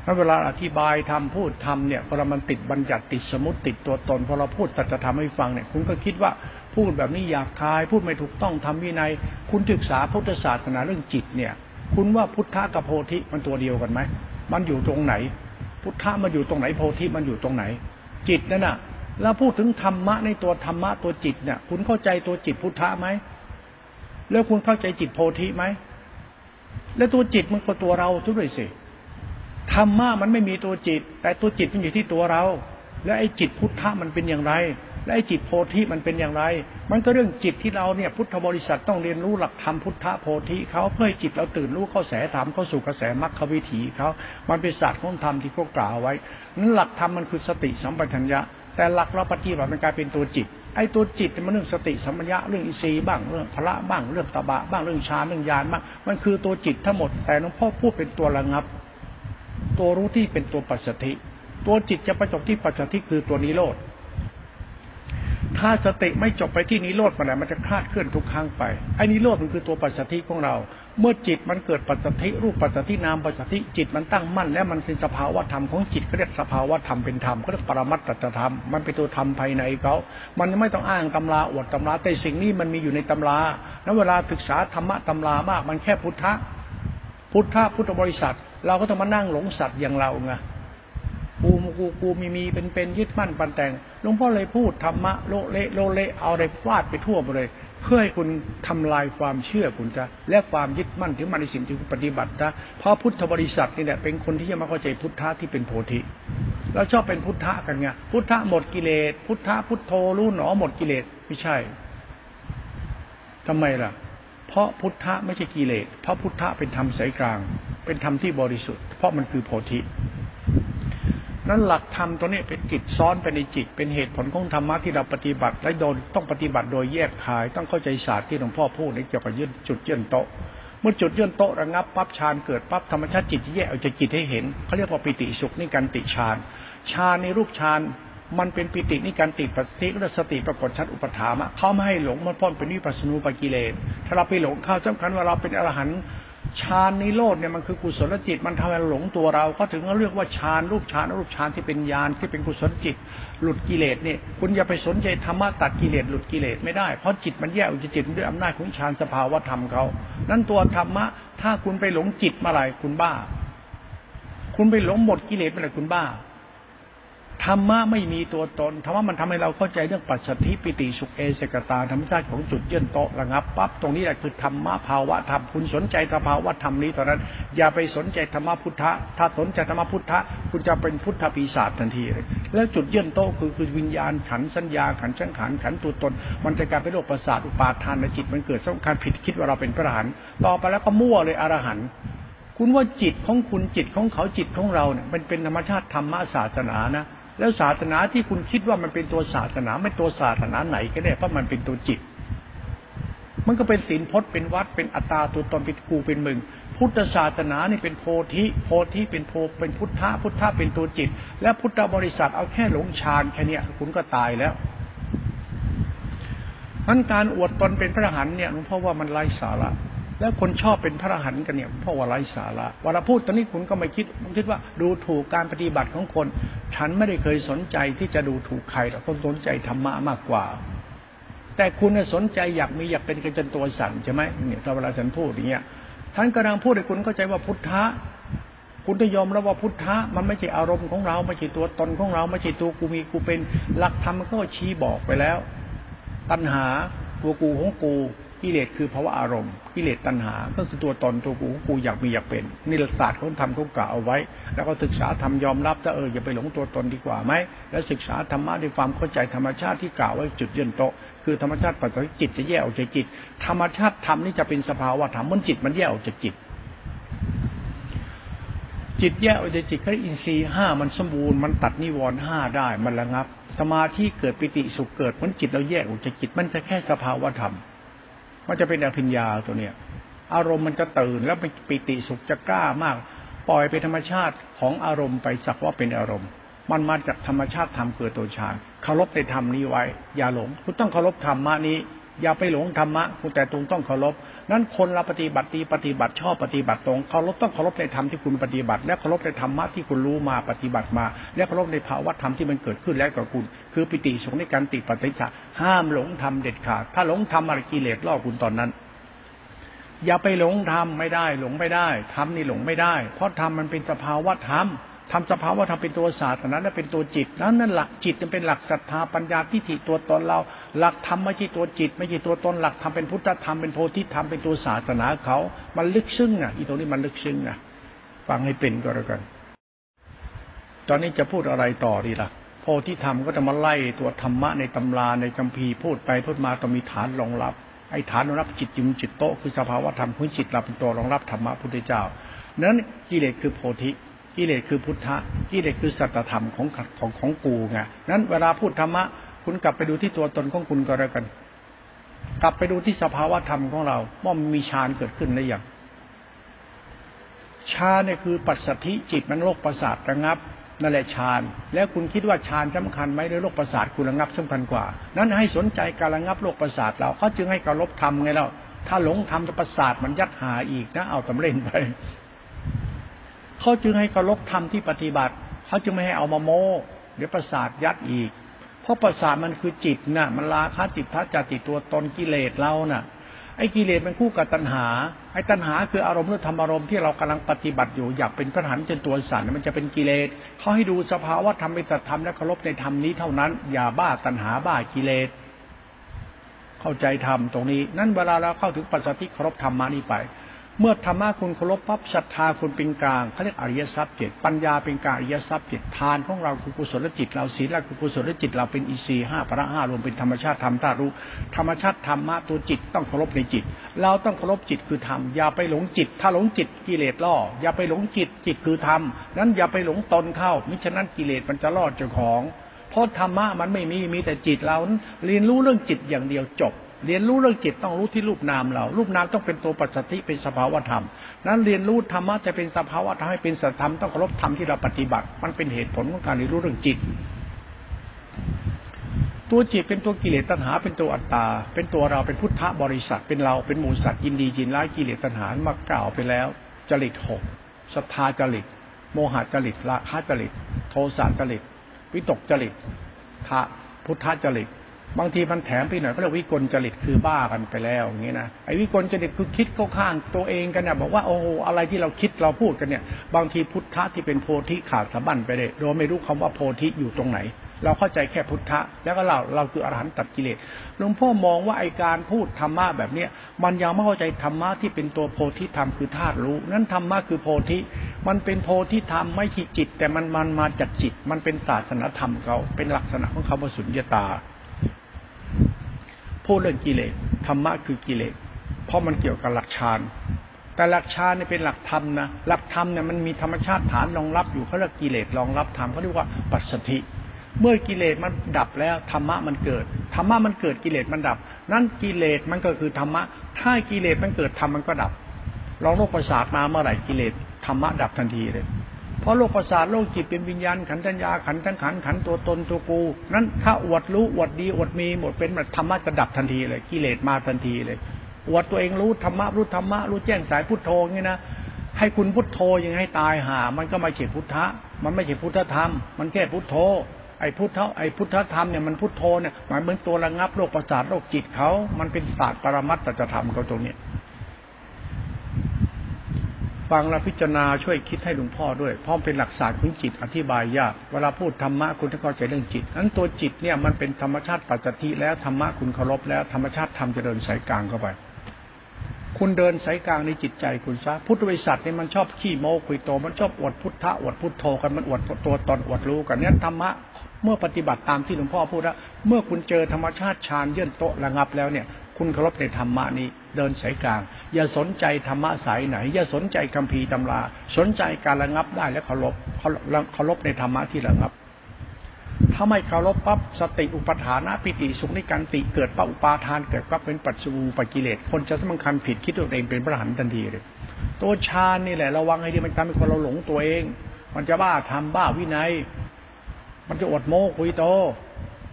ถ้าเวลาอธิบายทำพูดทำเนี่ยพอเรามันติดบัญญัติติดสมุติติดตัวตนพอเราพูดตัจธรรมให้ฟังเนี่ยคุณก็คิดว่าพูดแบบนี้อยากคาย พูดไม่ถูกต้องทำวินัย คุณศึกษาพุทธศาสนาเรื่องจิตเนี่ย คุณว่าพุทธะกับโพธิมันตัวเดียวกันไหมมันอยู่ตรงไหน พุทธะมันอยู่ตรงไหนโพธิมันอยู่ตรงไหน จิตนั่นน่ะ แล้วพูดถึงธรรมะในตัวธรรมะตัวจิตเนี่ย คุณเข้าใจตัวจิตพุทธะไหมแล้วคุณเข้าใจจิตโพธิไหมแล้วตัวจิตมันก็ตัวเราทุกเลยสิธรรมะมันไม่มีตัวจิต แต่ตัวจิตมันอยู่ที่ตัวเรา แล้วไอ้จิตพุทธะมันเป็นอย่างไร และไอ้จิตโพธิมันเป็นอย่างไร มันก็เรื่องจิตที่เราเนี่ยพุทธบริษัทต้องเรียนรู้หลักธรรมพุทธโพธิเขาเพื่อจิตเราตื่นรู้เข้าแสธรรมเข้าสู่กระแสมรรควิถีเขามันเป็นศาสตร์ของธรรมที่เขากล่าวไว้นั้นหลักธรรมมันคือสติสัมปชัญญะ แต่หลักเราปฏิบัติมันกลายเป็นตัวจิตไอ้ตัวจิตมันเรื่องสติสัมปชัญญะเรื่องอินทรีย์บ้างเรื่องพละบ้างเรื่องตบะบ้างเรื่องฌานเรื่องญาณบ้างมันคือตัวจิตทั้งหมดแต่หลวงพ่อพูดเป็นตัวระงับ ตัวรู้ที่เป็นตัวปัจสถิตัวจิตจะไปจบที่ปัจจัยคือตัวนิโรธ ถ้าสติไม่จบไปที่นิโรธมันมันจะคลาดเคลื่อนทุกครั้งไปไอ้นิโรธมันคือตัวปัจจัยของเรา เมื่อจิตมันเกิดปัจจัยรูปปัจจัยนามปัจจัยจิตมันตั้งมั่น แล้วมันเป็นสภาวะธรรมของจิตก็เรียกสภาวะธรรมเป็นธรรมก็เรียกปรมัตตธรรมมันเป็นตัวธรรมภายในเขามันไม่ต้องอ้างตำราอวดตำราแต่สิ่งนี้มันมีอยู่ในตำราแล้วเวลาศึกษาธรรมะตำรามาก มันแค่พุทธะพุทธะพุทธบริษัท เราก็ต้องมานั่งหลงสัตว์อย่างเราไง กูกูกูมีมีเป็นเป็นยึดมั่นปันแต่งหลวงพ่อเลยพูดธรรมะโลเละโลเละเอาอะไรฟาดไปทั่วไปเลย เพื่อให้คุณทำลายความเชื่อคุณจะและความยึดมั่นถึงมันในสิ่งที่คุณปฏิบัตินะเพราะพุทธบริษัทนี่แหละเป็นคนที่จะมาเข้าใจพุทธะที่เป็นโพธิเราชอบเป็นพุทธะกันไงพุทธะหมดกิเลสพุทธะพุทโธรู้หนอหมดกิเลสไม่ใช่ทำไมล่ะ เพราะพุทธะไม่ใช่กิเลสเพราะพุทธะเป็นธรรมสายกลาง เป็นธรรมที่บริสุทธิ์ เพราะมันคือโพธิ นั้นหลักธรรมตัวนี้เป็นจิตซ้อนไปในจิต เป็นเหตุผลของธรรมะที่เราปฏิบัติ และโดนต้องปฏิบัติโดยแยกขาย ต้องเข้าใจศาสตร์ที่หลวงพ่อพูดในเกี่ยวกับยื่นจุดยื่นโตเมื่อจุดยื่นโตระงับปั๊บฌานเกิดปั๊บธรรมชาติจิตแยกเอาจากจิตให้เห็นเขาเรียกว่าปิติสุขนี่การติฌานฌานในรูปฌานมันเป็นปิตินี่การติปัสสิและสติปรากฏชัดอุปถามะเขาไม่ให้หลงมันพ้นเป็นวิปัสสนูปกิเลสถ้าเราไปหลงเข้าสำคัญว่าเราเป็นอรหันต์ ฌานนิโรธเนี่ยมันคือกุศลจิต มันทำให้หลงตัวเรา ก็ถึงเรียกว่าฌานรูปฌานรูปฌานที่เป็นญาณที่เป็นกุศลจิต หลุดกิเลสเนี่ยคุณอย่าไปสนใจธรรมะตัดกิเลสหลุดกิเลสไม่ได้เพราะจิตมันแยกออกจากจิตด้วยอำนาจของฌานสภาวะธรรมเขานั้นตัวธรรมะ ถ้าคุณไปหลงจิตเมื่อไหร่คุณบ้า คุณไปหลงหมดกิเลสเมื่อไหร่คุณบ้า ธรรมะไม่มีตัวตนธรรมะมันทำให้เราเข้าใจเรื่องปัจจัยปิติสุขเอเสกตาธรรมชาติของจุดเยื่นโตระงับปั๊บตรงนี้แหละคือธรรมะภาวะธรรมคุณสนใจสภาวะธรรมนี้ตอนนั้น อย่าไปสนใจธรรมะพุทธะถ้าสนใจธรรมะพุทธะคุณจะเป็นพุทธปีศาจทันทีเลยแล้วจุดเยื่นโตคือคือวิญญาณขันสัญญาขันช่างขันขันตัวตน มันจะกลายเป็นโรคประสาทอุปาทานในจิตมันเกิดสำคัญผิดคิดว่าเราเป็นพระอรหันต์ต่อไปแล้วก็มั่วเลยอรหันต์คุณว่าจิตของคุณจิตของเขาจิตของเราเนี่ยมันเป็นธรรมชาติธรรมะศาสนานะ แล้วศาสนาที่คุณคิดว่ามันเป็นตัวศาสนาไม่ตัวศาสนาไหนก็ได้เพราะมันเป็นตัวจิต มันก็เป็นศีลพจน์เป็นวัดเป็นอัตตาตัวตนเป็นกูเป็นมึง พุทธศาสนานี่เป็นโพธิโพธิเป็นโพเป็นพุทธะพุทธะเป็นตัวจิต และพุทธบริษัทเอาแค่หลงฌานแค่นี้คุณก็ตายแล้วนั้นการอวดตนเป็นพระหันเนี่ยหลวงพ่อว่ามันไร้สาระ แล้วคนชอบเป็นพระอรหันต์กันเนี่ยเพราะว่าไร้สาระเวลาพูดตอนนี้คุณก็ไม่คิดคุณคิดว่าดูถูกการปฏิบัติของคน ฉันไม่ได้เคยสนใจที่จะดูถูกใครหรอกต้องสนใจธรรมะมากกว่า แต่คุณสนใจอยากมีอยากเป็นกันจนตัวสั่นใช่ไหมเนี่ยถ้าเวลาฉันพูดอย่างเงี้ยท่านกำลังพูดให้คุณเข้าใจว่าพุทธะคุณต้องยอมรับว่าพุทธะมันไม่ใช่อารมณ์ของเราไม่ใช่ตัวตนของเราไม่ใช่ตัวกูมีกูเป็นหลักธรรมมันก็ชี้บอกไปแล้ว ตัณหาตัวกูของกู กิเลสคือภาวะอารมณ์ กิเลสตัณหา ก็คือตัวตนตัวกูกูอยากมีอยากเป็นนี่ศาสตร์เขาทำเขากล่าวเอาไว้ แล้วก็ศึกษาทำยอมรับถ้าเอออย่าไปหลงตัวตนดีกว่าไหมแล้วศึกษาธรรมะด้วยความเข้าใจธรรมชาติที่กล่าวไว้จุดยืนโตคือธรรมชาติปัจจัยจิตจะแยกออกจากจิต ธรรมชาติธรรมนี่จะเป็นสภาวะธรรมมันจิตมันแยกออกจากจิตจิตแยกออกจากจิตก็อินทรีย์ห้ามันสมบูรณ์มันตัดนิวรณ์ห้าได้มันระงับ สมาธิเกิดปิติสุขเกิดมันจิตเราแยกออกจากจิตมันจะแค่สภาวะธรรม มันจะเป็นอภิญญาตัวเนี้ยอารมณ์มันจะตื่นแล้วมันปิติสุขจะกล้ามาก ปล่อยไปธรรมชาติของอารมณ์ไปสักว่าเป็นอารมณ์ มันมาจากธรรมชาติธรรมเกิดตัวฌานเคารพในธรรมนี้ไว้ อย่าหลง คุณต้องเคารพธรรมะนี้ อย่าไปหลงธรรมะคุณแต่ตรงต้องเคารพ นั้นคนเราปฏิบัติดีปฏิบัติชอบปฏิบัติตรงเคารพต้องเคารพในธรรมที่คุณปฏิบัติ และเคารพในธรรมะที่คุณรู้มาปฏิบัติมา และเคารพในภาวะธรรมที่มันเกิดขึ้นแล้วกับคุณ คือปิติสงในการติปฏิจจห้ามหลงธรรมเด็ดขาด ถ้าหลงธรรมอะไรกิเลสล่อคุณตอนนั้นอย่าไปหลงทำไม่ได้ หลงไม่ได้ทำนี่หลงไม่ได้ เพราะทำมันเป็นสภาวะธรรม ทำสภาวะธรรมเป็นตัวศาสตร์นั้นและเป็นตัวจิตนั้นนั่นหลักจิตเป็นหลักศรัทธาปัญญาทิฏฐิตัวตนเรา หลักธรรมไม่ใช่ตัวจิต ไม่ใช่ตัวตนหลักธรรมเป็นพุทธธรรมเป็นโพธิธรรมเป็นตัวศาสนาเขา มันลึกซึ้งอะอีตรงนี้มันลึกซึ้งอะฟังให้เป็นก็แล้วกัน ตอนนี้จะพูดอะไรต่อดีล่ะ โพธิธรรมก็จะมาไล่ตัวธรรมะในตำราในคัมภีพูดไปพูดมาต้องมีฐานรองรับไอ้ฐานรองรับจิตยุมจิตโตคือสภาวะธรรมของจิตเราเป็นตัวรองรับธรรมะพุทธเจ้านั้นกิเลสคือโพธิ กิเลสคือพุทธะกิเลสคือสัตธรรมของของของกูไงนั้นเวลาพูดธรรมะ คุณกลับไปดูที่ตัวตนของคุณก็แล้วกัน กลับไปดูที่สภาวะธรรมของเราว่ามันมีฌานเกิดขึ้นหรือยังฌานเนี่ยคือปัสสธิจิตมันโรคประสาทระงับนั่นแหละฌานแล้วคุณคิดว่าฌานสำคัญไหมหรือโรคประสาทคุณระงับสำคัญกว่า นั้นให้สนใจการระงับโรคประสาทเราเขาจึงให้การลบธรรมไงเราถ้าหลงธรรมจะประสาทมันยัดหาอีกนะ เอาตำเล่นไป เขาจึงให้เคารพธรรมที่ปฏิบัติ เขาจึงไม่ให้เอามาโม้เดี๋ยวประสาทยัดอีก เพราะประสาทมันคือจิตนะ่ะ มันราคะจิตทัศจติตัวตนกิเลสเรานะ่ะ ไอ้กิเลสมันคู่กับตัณหา ไอ้ตัณหาคืออารมณ์หรือธรรมอารมณ์ที่เรากำลังปฏิบัติอยู่อยากเป็นพระหันจนตัวสั่นมันจะเป็นกิเลสเขาให้ดูสภาวะธรรมเป็นสัตธรรมและเคารพในธรรมนี้เท่านั้น อย่าบ้าตัณหาบ้ากิเลส เข้าใจธรรมตรงนี้ นั่นเวลาเราเข้าถึงปัจจุบันเคารพธรรมานี้ไป เมื่อธรรมะคุณเคารพปั๊บศรัทธาคุณเป็นกลางเขาเรียกอริยทรัพย์เจ็ดปัญญาเป็นกลางอริยทรัพย์เจ็ดทานของเราคือกุศลจิต เราศีลเราคือกุศลจิต เราเป็นอีสีห้าพระห้ารวมเป็นธรรมชาติธรรมธาตุรู้ธรรมชาติธรรมะตัวจิตต้องเคารพในจิต เราต้องเคารพจิตคือธรรมอย่าไปหลงจิต ถ้าหลงจิตกิเลสล่อ อย่าไปหลงจิตจิตคือธรรมนั้นอย่าไปหลงตนเข้ามิฉะนั้นกิเลสมันจะล่อเจ้าของเพราะธรรมะมันไม่มีมีแต่จิตเราเรียนรู้เรื่องจิตอย่างเดียวจบ เรียนรู้เรื่องจิตต้องรู้ที่รูปนามเรา รูปนามต้องเป็นตัวปัจจติเป็นสภาวธรรม นั้นเรียนรู้ธรรมะจะเป็นสภาวธรรมให้เป็นสัจธรรมต้องเคารพธรรมที่เราปฏิบัติ มันเป็นเหตุผลของการเรียนรู้เรื่องจิต ตัวจิตเป็นตัวกิเลสตัณหา เป็นตัวอัตตา เป็นตัวเราเป็นพุทธบริษัทเป็นเราเป็นมูลสัตว์ยินดียินร้ายกิเลสตัณหามากล่าวไปแล้วจริตหกศรัทธาจริตโมหะจริตราคะจริต โทสะจริตวิตกจริตทะพุทธจริต บางทีมันแถมไปหน่อยเขาเรียกวิกลจริตคือบ้ากันไปแล้วอย่างนี้นะไอ้วิกลจริตคือคิดเข้าข้างตัวเองกันเนี่ยบอกว่าโอ้อะไรที่เราคิดเราพูดกันเนี่ย บางทีพุทธะที่เป็นโพธิขาดสะบั้นไปเลยโดยไม่รู้คำว่าโพธิอยู่ตรงไหน เราเข้าใจแค่พุทธะแล้วก็เราเราคืออรหันต์ตัดกิเลสหลวงพ่อมองว่าไอการพูดธรรมะแบบเนี้ยมันยังไม่เข้าใจธรรมะที่เป็นตัวโพธิธรรมคือธาตุรู้นั้นธรรมะคือโพธิมันเป็นโพธิธรรมไม่ที่จิต แต่มันมันมาจากจิต มันเป็นศาสนธรรมเขาเป็นลักษณะของเขาว่าสุญญตา พูดเรื่องกิเลสธรรมะคือกิเลสเพราะมันเกี่ยวกับหลักฌานแต่หลักฌานเนี่ยเป็นหลักธรรมนะหลักธรรมเนี่ยมันมีธรรมชาติฐานรองรับอยู่เขาเรียกกิเลสรองรับธรรมเขาเรียกว่าปัจสถิเมื่อกิเลสมันดับแล้วธรรมะมันเกิดธรรมะมันเกิดกิเลสมันดับ นั่นกิเลสมันก็คือธรรมะถ้ากิเลสมันเกิดธรรมมันก็ดับลองโลกประสาทมาเมื่อไหร่กิเลสธรรมะดับทันทีเลย เพราะโลกประสาทโลกจิตเป็นวิญญาณขันธัญญาขันทั้งขันขันตัวตนตัวกู นั้นถ้าอวดรู้อวดดีอวดมีหมดเป็นแบบธรรมะจะดับทันทีเลยกิเลสมาทันทีเลยอวดตัวเองรู้ธรรมะรู้ธรรมะรู้แจ้งสายพุทโธงี้นะให้คุณพุทโธยังให้ตายหา มันก็ไม่ใช่พุทธะ มันไม่ใช่พุทธธรรม มันแค่พุทโธ ไอ้พุทธไอ้พุทธธรรมเนี่ยมันพุทโธเนี่ยหมายเหมือนตัวระงับโรคประสาทโรคจิตเขา มันเป็นศาสตร์ปรมัตถจะทำเขาตรงนี้ ฟังและพิจารณาช่วยคิดให้หลวงพ่อด้วย เพราะเป็นหลักศาสตร์ของจิตอธิบายยาก เวลาพูดธรรมะคุณต้องเข้าใจเรื่องจิตนั้นตัวจิตเนี่ยมันเป็นธรรมชาติปัจจติแล้วธรรมะคุณเคารพแล้วธรรมชาติทำจะเดินสายกลางเข้าไป คุณเดินสายกลางในจิตใจคุณซะพุทธบริษัทเนี่ยมันชอบขี้โม้คุยโต มันชอบอวดพุทธะอวดพุทโธกันมันอวดตัวตนอวดรู้กันเนี่ยธรรมะเมื่อปฏิบัติตามที่หลวงพ่อพูดแล้วเมื่อคุณเจอธรรมชาติฌานเยื่นโตระงับแล้วเนี่ย คุณเคารพในธรรมะนี้ เดินสายกลาง อย่าสนใจธรรมะสายไหน อย่าสนใจคัมภีร์ตำรา สนใจการระงับได้และเคารพเคารพในธรรมะที่ระงับ ถ้าไม่เคารพปั๊บสติอุปทานะปิติสุขนิการติเกิดปั๊บอุปาทานเกิดปั๊บเป็นปัจจุบันปกิเลสคนจะสำคัญผิดคิดตัวเองเป็นพระหันทันทีเลย ตัวฌานนี่แหละระวังให้ดีมันทำให้คนเราหลงตัวเอง มันจะบ้าทำบ้าวินัย มันจะอดโม้คุยโต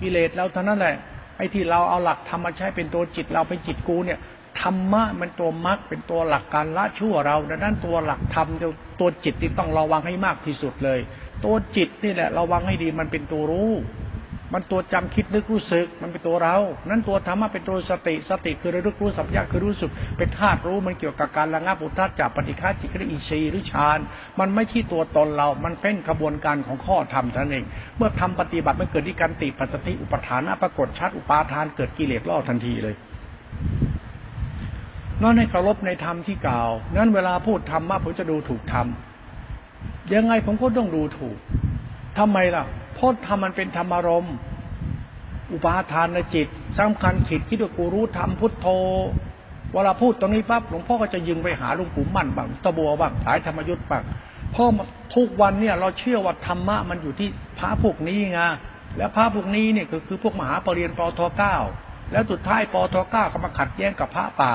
กิเลสเราเท่านั้นแหละ อ้ที่เราเอาหลักธรรมมาใช้เป็นตัวจิตเราเป็นจิตกูเนี่ยธรรมะมันตัวมรรคเป็นตัวหลักการละชั่วเราดังนั้นตัวหลักธรรมตัวจิตที่ต้องระวังให้มากที่สุดเลย ตัวจิตนี่แหละระวังให้ดีมันเป็นตัวรู้ มันตัวจำคิดนึกรู้สึก มันเป็นตัวเรา นั้นตัวธรรมะเป็นตัวสติ สติคือระลึกรู้สัมยาคือรู้สึก เป็นธาตุรู้มันเกี่ยวกับการระงับอุทธจับปฏิฆาจิตกระอินทรีย์หรือฌาน มันไม่ใช่ตัวตนเรา มันเป็นกระบวนการของข้อธรรมท่านเอง เมื่อทำปฏิบัติมันเกิดที่การติปัจจิอุปทานปรากฏชัดอุปาทานเกิดกิเลสล่อทันทีเลยนั่นให้เคารพในธรรมที่กล่าว นั้นเวลาพูดธรรมะผมจะดูถูกธรรม ยังไงผมก็ต้องดูถูกทำไมล่ะ ราะธรรมมันเป็นธรรมารมณ์อุปาทานจิตสำคัญขิดคิดว่ากูรู้ธรรมพุทโธเวลาพูดตรงนี้ปั๊บหลวงพ่อก็จะยิงไปหาหลวงปู่มั่นบ้างตะบัวบ้างสายธรรมยุทธ์บ้างเพราะทุกวันเนี่ยเราเชื่อว่าธรรมะมันอยู่ที่พระพวกนี้ไงแล้วพระพวกนี้เนี่ยก็คือพวกมหาปรริญญาปทเก้าแล้วสุดท้ายปทเก้าก็มาขัดแย้งกับพระป่า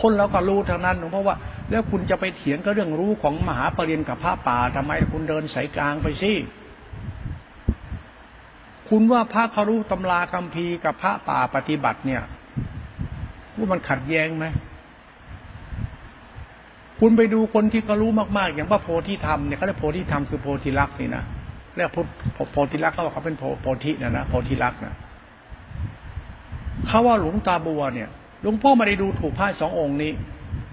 คนเราก็รู้ทางนั้นหลวงพ่อว่า แล้วคุณจะไปเถียงกับเรื่องรู้ของมหาปรริญญากับพระป่าทำไมคุณเดินสายกลางไปสิ คุณว่าพระเขารู้ตำราคัมภีร์กับพระป่าปฏิบัติเนี่ยว่ามันขัดแย้งไหมคุณไปดูคนที่เขารู้มากๆ อย่างพระโพธิธรรมเนี่ยเขาเรียกโพธิธรรมคือโพธิลักษณ์นี่นะเรียกโพธิลักษณ์เขาบอกเขาเป็นโพธินะนะโพธิลักษณ์นะเขาว่าหลวงตาบัวเนี่ยหลวงพ่อไม่ได้ดูถูกพระสององค์นี้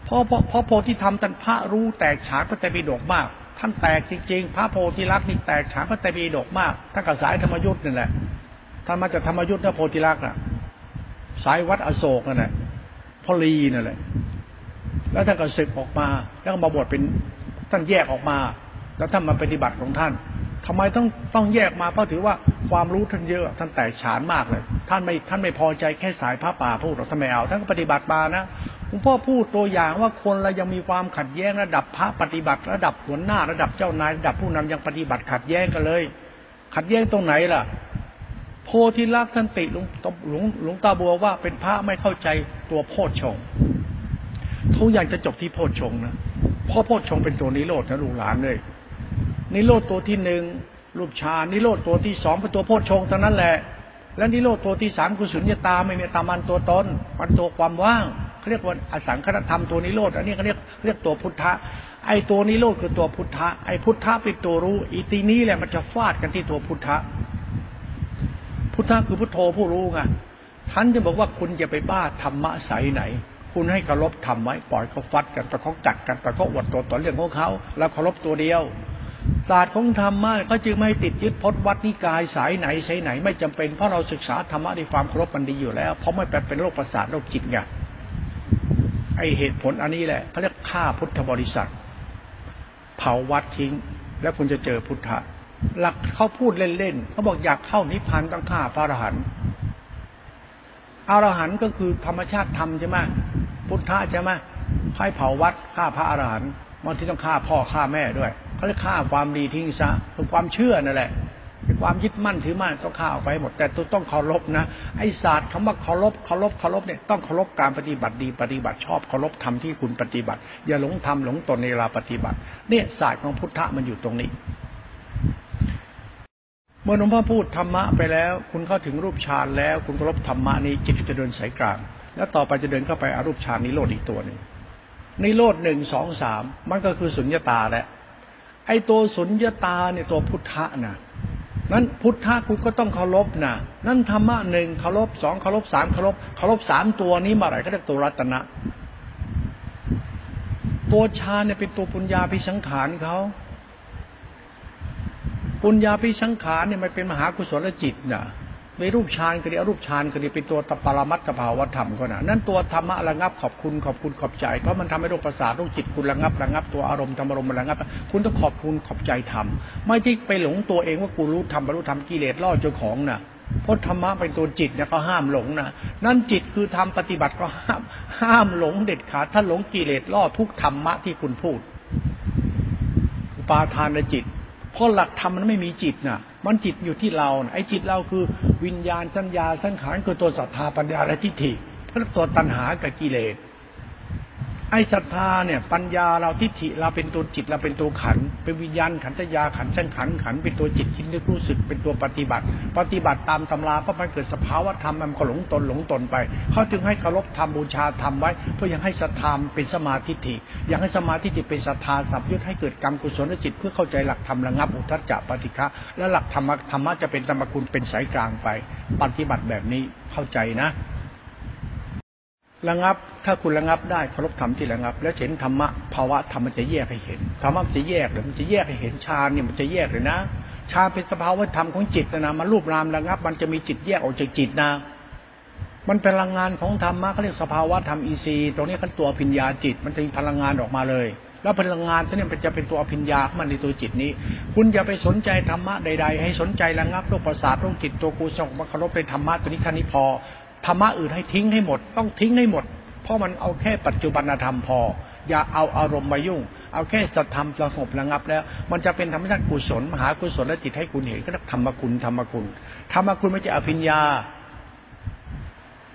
เพราะเพราะโพธิธรรมท่านพระรู้แตกฉานพระแต่ปีดกมาก ท่านแตกจริงๆ พระโพธิลักษณ์นี่แตกฉานพระแต่ปีดกมากท่านกับสายธรรมยุทธ์นี่แหละท่านมาจากธรรมยุทธ์นะโพธิลักษณ์อะ สายวัดอโศกนั่นแหละพลีนั่นแหละ แล้วท่านก็ศึกออกมา แล้วก็มาบวชเป็นท่านแยกออกมา แล้วท่านมาปฏิบัติของท่าน ทำไมต้องต้องแยกมาเพราะถือว่าความรู้ท่านเยอะท่านแตกฉานมากเลย ท่านไม่ท่านไม่พอใจแค่สายพระป่าพูดหรอกท่านไม่เอาท่านก็ปฏิบัติมานะหลวงพ่อพูดตัวอย่างว่าคนเรายังมีความขัดแย้งระดับพระปฏิบัติ ระดับหัวหน้าระดับเจ้านายระดับผู้นำยังปฏิบัติขัดแย้งกันเลย ขัดแย้งตรงไหนล่ะ โพธิลักษณ์ท่านติหลวงหลวงหลวงตาบัวว่าเป็นพระไม่เข้าใจตัวโพชฌงทุกอย่างจะจบที่โพชฌงนะเพราะโพชฌงเป็นตัวนิโรธนะลูกหลานเลย นิโรธตัวที่หนึ่งรูปฌานนิโรธตัวที่สองเป็นตัวโพชฌงเท่านั้นแหละ และนิโรธตัวที่สามคือสุญญตาไม่มีตามันตัวตนมันตัวความว่างเขาเรียกว่าอสังคตธรรมตัวนิโรธอันนี้เขาเรียกเรียกตัวพุทธะไอ้ตัวนิโรธคือตัวพุทธะไอ้พุทธะเป็นตัวรู้อีตีนี้แหละมันจะฟาดกันที่ตัวพุทธะพุทธะคือพุทโธผู้รู้ไงท่านจะบอกว่าคุณจะไปบ้าธรรมะใสไหน คุณให้เคารพทำไว้ปล่อยเขาฟัดกันแต่เขาจัดกันแต่เขาอวดตัวต่อเรื่องของเขา แล้วเคารพตัวเดียว ศาสตร์ของธรรมะก็จึงไม่ติดยึดพจนวัดนิกายสายไหนสายไหนไม่จำเป็นเพราะเราศึกษาธรรมะในความเคารพมันดีอยู่แล้ว เพราะไม่เป็นโรคประสาทโรคจิตไงไอเหตุผลอันนี้แหละเขาเรียกฆ่าพุทธบริษัท เผาวัดทิ้ง แล้วคุณจะเจอพุทธะหลักเขาพูดเล่นๆเขาบอกอยากเข้านิพพานต้องฆ่าพระอรหันต์อรหันต์ก็คือธรรมชาติธรรมใช่ไหมพุทธะใช่ไหมให้เผาวัดฆ่าพระอรหันต์ บางทีต้องฆ่าพ่อฆ่าแม่ด้วยเขาเรียฆ่าความดีทิ้งซะเป็นความเชื่อนั่นแหละเป็นความยึดมั่นถือมั่นต้องฆ่าออกไปหมด แต่ต้องเคารพนะไอศาสตร์คำว่าเคารพเคารพเคารพเนี่ยต้องเคารพการปฏิบัติดีปฏิบัติชอบเคารพธรรมที่คุณปฏิบัติ อย่าหลงทำหลงตนในเวลาปฏิบัติ เนี่ยศาสตร์ของพุทธะมันอยู่ตรงนี้ เมื่อหลวงพ่อพูดธรรมะไปแล้ว คุณเข้าถึงรูปฌานแล้ว คุณเคารพธรรมะนี้จิตจะเดินสายกลาง แล้วต่อไปจะเดินเข้าไปอารูปฌานนิโรธอีกตัวหนึ่ง นิโรธหนึ่งสองสามมันก็คือสุญญตาแหละไอตัวสุญญตาเนี่ยตัวพุทธะนะนั้นพุทธะคุณก็ต้องเคารพนะนั่นธรรมะหนึ่งเคารพสองเคารพสามเคารพเคารพสามตัวนี้มาอะไรก็เรียกตัวรัตนะ ตัวฌานเนี่ยเป็นตัวปุญญาพิสังขารเขาปุญญาพิสังขารเนี่ยมันเป็นมหากุศลจิตนะในรูปฌานก็ดีอรูปฌานก็ดีเป็นตัวตปรมัตถภาวธรรมก็นะนั่นตัวธรรมะระงับขอบคุณขอบคุณขอบใจ เพราะมันทำให้โรคประสาทโรคจิตคุณระงับระงับตัวอารมณ์ธรรมอารมณ์ระงับ คุณต้องขอบคุณขอบใจทำไม่ใช่ไปหลงตัวเองว่ากูรู้ทำบรรลุธรรมกิเลสล่อเจ้าของนะ่ะเพราะธรรมะเป็นตัวจิตเนี่ยเขาห้ามหลงนะนั่นจิตคือทำปฏิบัติก็ห้ามห้ามหลงเด็ดขาดถ้าหลงกิเลสล่อทุกธรรมะที่คุณพูด อุปาทานจิตเพราะหลักธรรมมันไม่มีจิตน่ะ มันจิตอยู่ที่เราไอ้จิตเราคือวิญญาณสัญญาสังขารคือตัวศรัทธาปัญญาและทิฏฐิเพราะตัวตัณหากับกิเลส ไอ้ศรัทธาเนี่ยปัญญาเราทิฏฐิเราเป็นตัวจิตเราเป็นตัวขันเป็นวิญญาณขันธยาขันสังขันขันเป็นตัวจิตคิดนึกรู้สึกเป็นตัวปฏิบัติ ปฏิบัติตามตำราเพราะมันเกิดสภาวะธรรมมันก็หลงตนหลงตนไปเขาจึงให้เคารพธรรมบูชาธรรมไว้เพื่อยังให้ศรัทธาเป็นสมาธิฐิยังให้สมาธิฐิเป็นศรัทธาสัพยุทธให้เกิดกรรมกุศลจิต เพื่อเข้าใจหลักธรรมระงับอุทจจะปฏิฆะและหลักธรรมธรรมะจะเป็นธรรมคุณเป็นสายกลางไป ปฏิบัติแบบนี้เข้าใจนะ ระงับ ถ้าคุณระงับได้เคารพธรรมที่ระงับ แล้วเห็นธรรมะภาวะธรรมมันจะแยกให้เห็นธรรมะมันจะแยกเลยมันจะแยกให้เห็นฌานเนี่ยมันจะแยกเลยนะฌานเป็นสภาวะธรรมของจิตนะมันรูปรามระงับ มันจะมีจิตแยกออกจากจิตนะมันเป็นพลังงานของธรรมะเขาเรียกสภาวะธรรมอีซีตรงนี้ขั้นตัวพิญญาจิต มันจะมีพลังงานออกมาเลย แล้วพลังงานตัวนี้มันจะเป็นตัวอภิญญามันในตัวจิตนี้ คุณอย่าไปสนใจธรรมะใด ๆ ให้สนใจระงับโรคประสาทโรคจิตตัวกูสงมาเคารพในธรรมะตัวนี้ท่นี้พอ ธรรมะอื่นให้ทิ้งให้หมด ต้องทิ้งให้หมด เพราะมันเอาแค่ปัจจุบันธรรมพอ อย่าเอาอารมณ์มายุ่ง เอาแค่สัตธรรมสงบระงับแล้ว มันจะเป็นธรรมชาติกุศลมหากุศลและจิตให้คุณเห็นก็ธรรมคุณธรรมคุณธรรมคุณไม่ใช่อภิญญา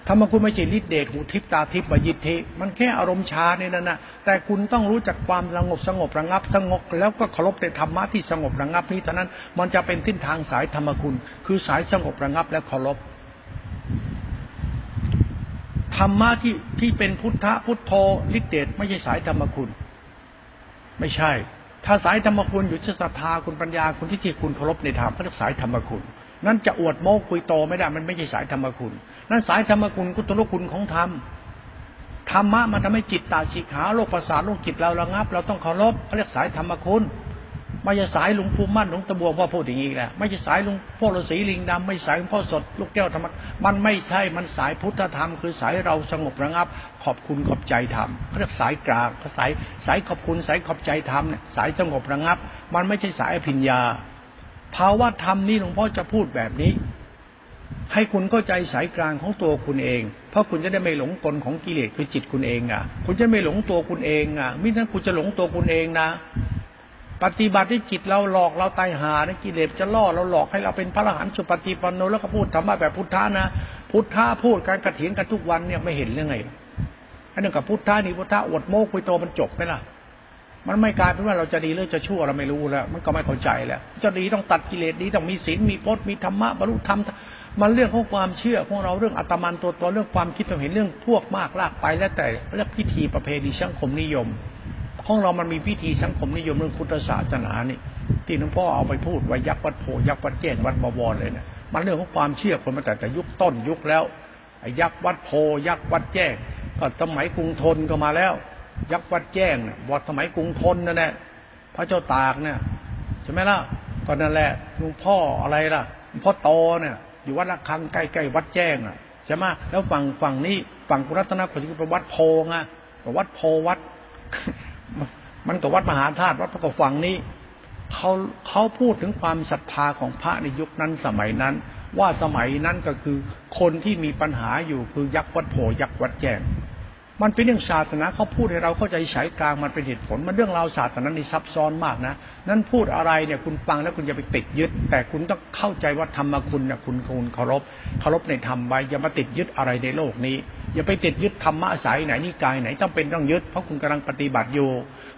ธรรมคุณไม่ใช่ฤทธิเดชหูทิพตาทิพมายิทธิมันแค่อารมณ์ชาเนี่ยนั่นนะแต่คุณต้องรู้จักความสงบสงบระงับสงบแล้วก็เคารพในธรรมะที่สงบระงับนี้เท่านั้นมันจะเป็นสิ้นทางสายธรรมคุณ คือสายสงบระงับและเคารพ ธรรมะที่ที่เป็นพุทธะพุทโธฤทธิเดชไม่ใช่สายธรรมคุณ ไม่ใช่ ถ้าสายธรรมคุณอยู่ที่ศรัทธาคุณปัญญาคุณที่ที่คุณเคารพในธรรมก็เรียกสายธรรมคุณ นั่นจะอวดโม้คุยโตไม่ได้ มันไม่ใช่สายธรรมคุณ นั่นสายธรรมคุณกุตลคุณของธรรมธรรมะมันทำให้จิตตาสีขาโลกประสาทโลกจิตเราระงับ เราต้องเคารพเขาเรียกสายธรรมคุณ ไม่ใช่สายหลวงปู่มั่นหลวงตะบัวพ่อพูดอย่างนี้แหละไม่ใช่สายหลวงพ่อฤาษีลิงดำไม่สายหลวงพ่อสดลูกแก้วธรรมมันไม่ใช่มันสายพุทธธรรม คือสายเราสงบระงับ ขอบคุณขอบใจธรรมเขาเรียกสายกลางสายสายขอบคุณสายขอบใจธรรมเนี่ยสายสงบระงับ มันไม่ใช่สายอภิญญา ภาวะธรรมนี้หลวงพ่อจะพูดแบบนี้ ให้คุณเข้าใจสายกลางของตัวคุณเอง เพราะคุณจะได้ไม่หลงกลของกิเลสคือจิตคุณเองอะ คุณจะไม่หลงตัวคุณเองอะมินั้นคุณจะหลงตัวคุณเองนะ ปฏิบัติที่จิตเราหลอกเราตายหาในกิเลสจะล่อเราหลอกให้เราเป็นพระอรหันต์สุปฏิปันโนแล้วก็พูดธรรมะแบบพุทธานะ พุทธาพูดการกระเถียงกันทุกวันเนี่ยไม่เห็นเรื่องไงอันนึงกับพุทธานี่พุทธาอดโม้คุยโตมันจบไหมล่ะ มันไม่กลายเป็นว่าเราจะดีหรือจะชั่วเราไม่รู้แล้ว มันก็ไม่เข้าใจแล้วจะดีต้องตัดกิเลสดีต้องมีศีลมีพจน์มีธรรมะบรรลุธรรมมันเรื่องของความเชื่อของเราเรื่องอัตมันตัวตนเรื่องความคิดเรามเห็นเรื่องพวกมากลากไป แล้วแต่เรื่องพิธีประเพณีสังคมนิยม ของเรามันมีพิธีสังคมนิยมเรื่องพุทธศาสนานี่ ที่หลวงพ่อเอาไปพูดไว้ยักษ์วัดโพยักษ์วัดแจ้งวัดบวรเลยเนี่ยมันเรื่องของความเชื่อคนมาแต่แต่ยุคต้นยุคแล้วไอ้ยักษ์วัดโพยักษ์วัดแจ้ง ก็สมัยกรุงทนก็มาแล้ว ยักษ์วัดแจ้งเนี่ยวัดสมัยกรุงทนนั่นแหละพระเจ้าตากเนี่ยใช่ไหมล่ะก็นั่นแหละหลวงพ่ออะไรล่ะพ่อโตเนี่ยอยู่วัดละคังใกล้ๆวัดแจ้งอะใช่ไหมแล้วฝั่งฝั่งนี้ฝั่งกุรัตนโกสิเป็นวัดโพงอะวัดโพวัด มันกับวัดมหาธาตุวัดพระกฝังนี้เขาเขาพูดถึงความศรัทธาของพระในยุคนั้นสมัยนั้น ว่าสมัยนั้นก็คือคนที่มีปัญหาอยู่คือยักษ์วัดโพยักษ์วัดแจ้ง มันเป็นเรื่องศาสนาเขาพูดให้เราเข้าใจสายกลางมันเป็นเหตุผล มันเรื่องราวศาสนาในซับซ้อนมากนะนั้นพูดอะไรเนี่ยคุณฟังแล้วคุณจะไปติดยึด แต่คุณต้องเข้าใจว่าธรรมคุณเนี่ยคุณคุณเคารพเคารพในธรรมไว้อย่ามาติดยึดอะไรในโลกนี้ อย่าไปติดยึดธรรมะสายไหนนิกายไหนต้องเป็นต้องยึดเพราะคุณกำลังปฏิบัติอยู่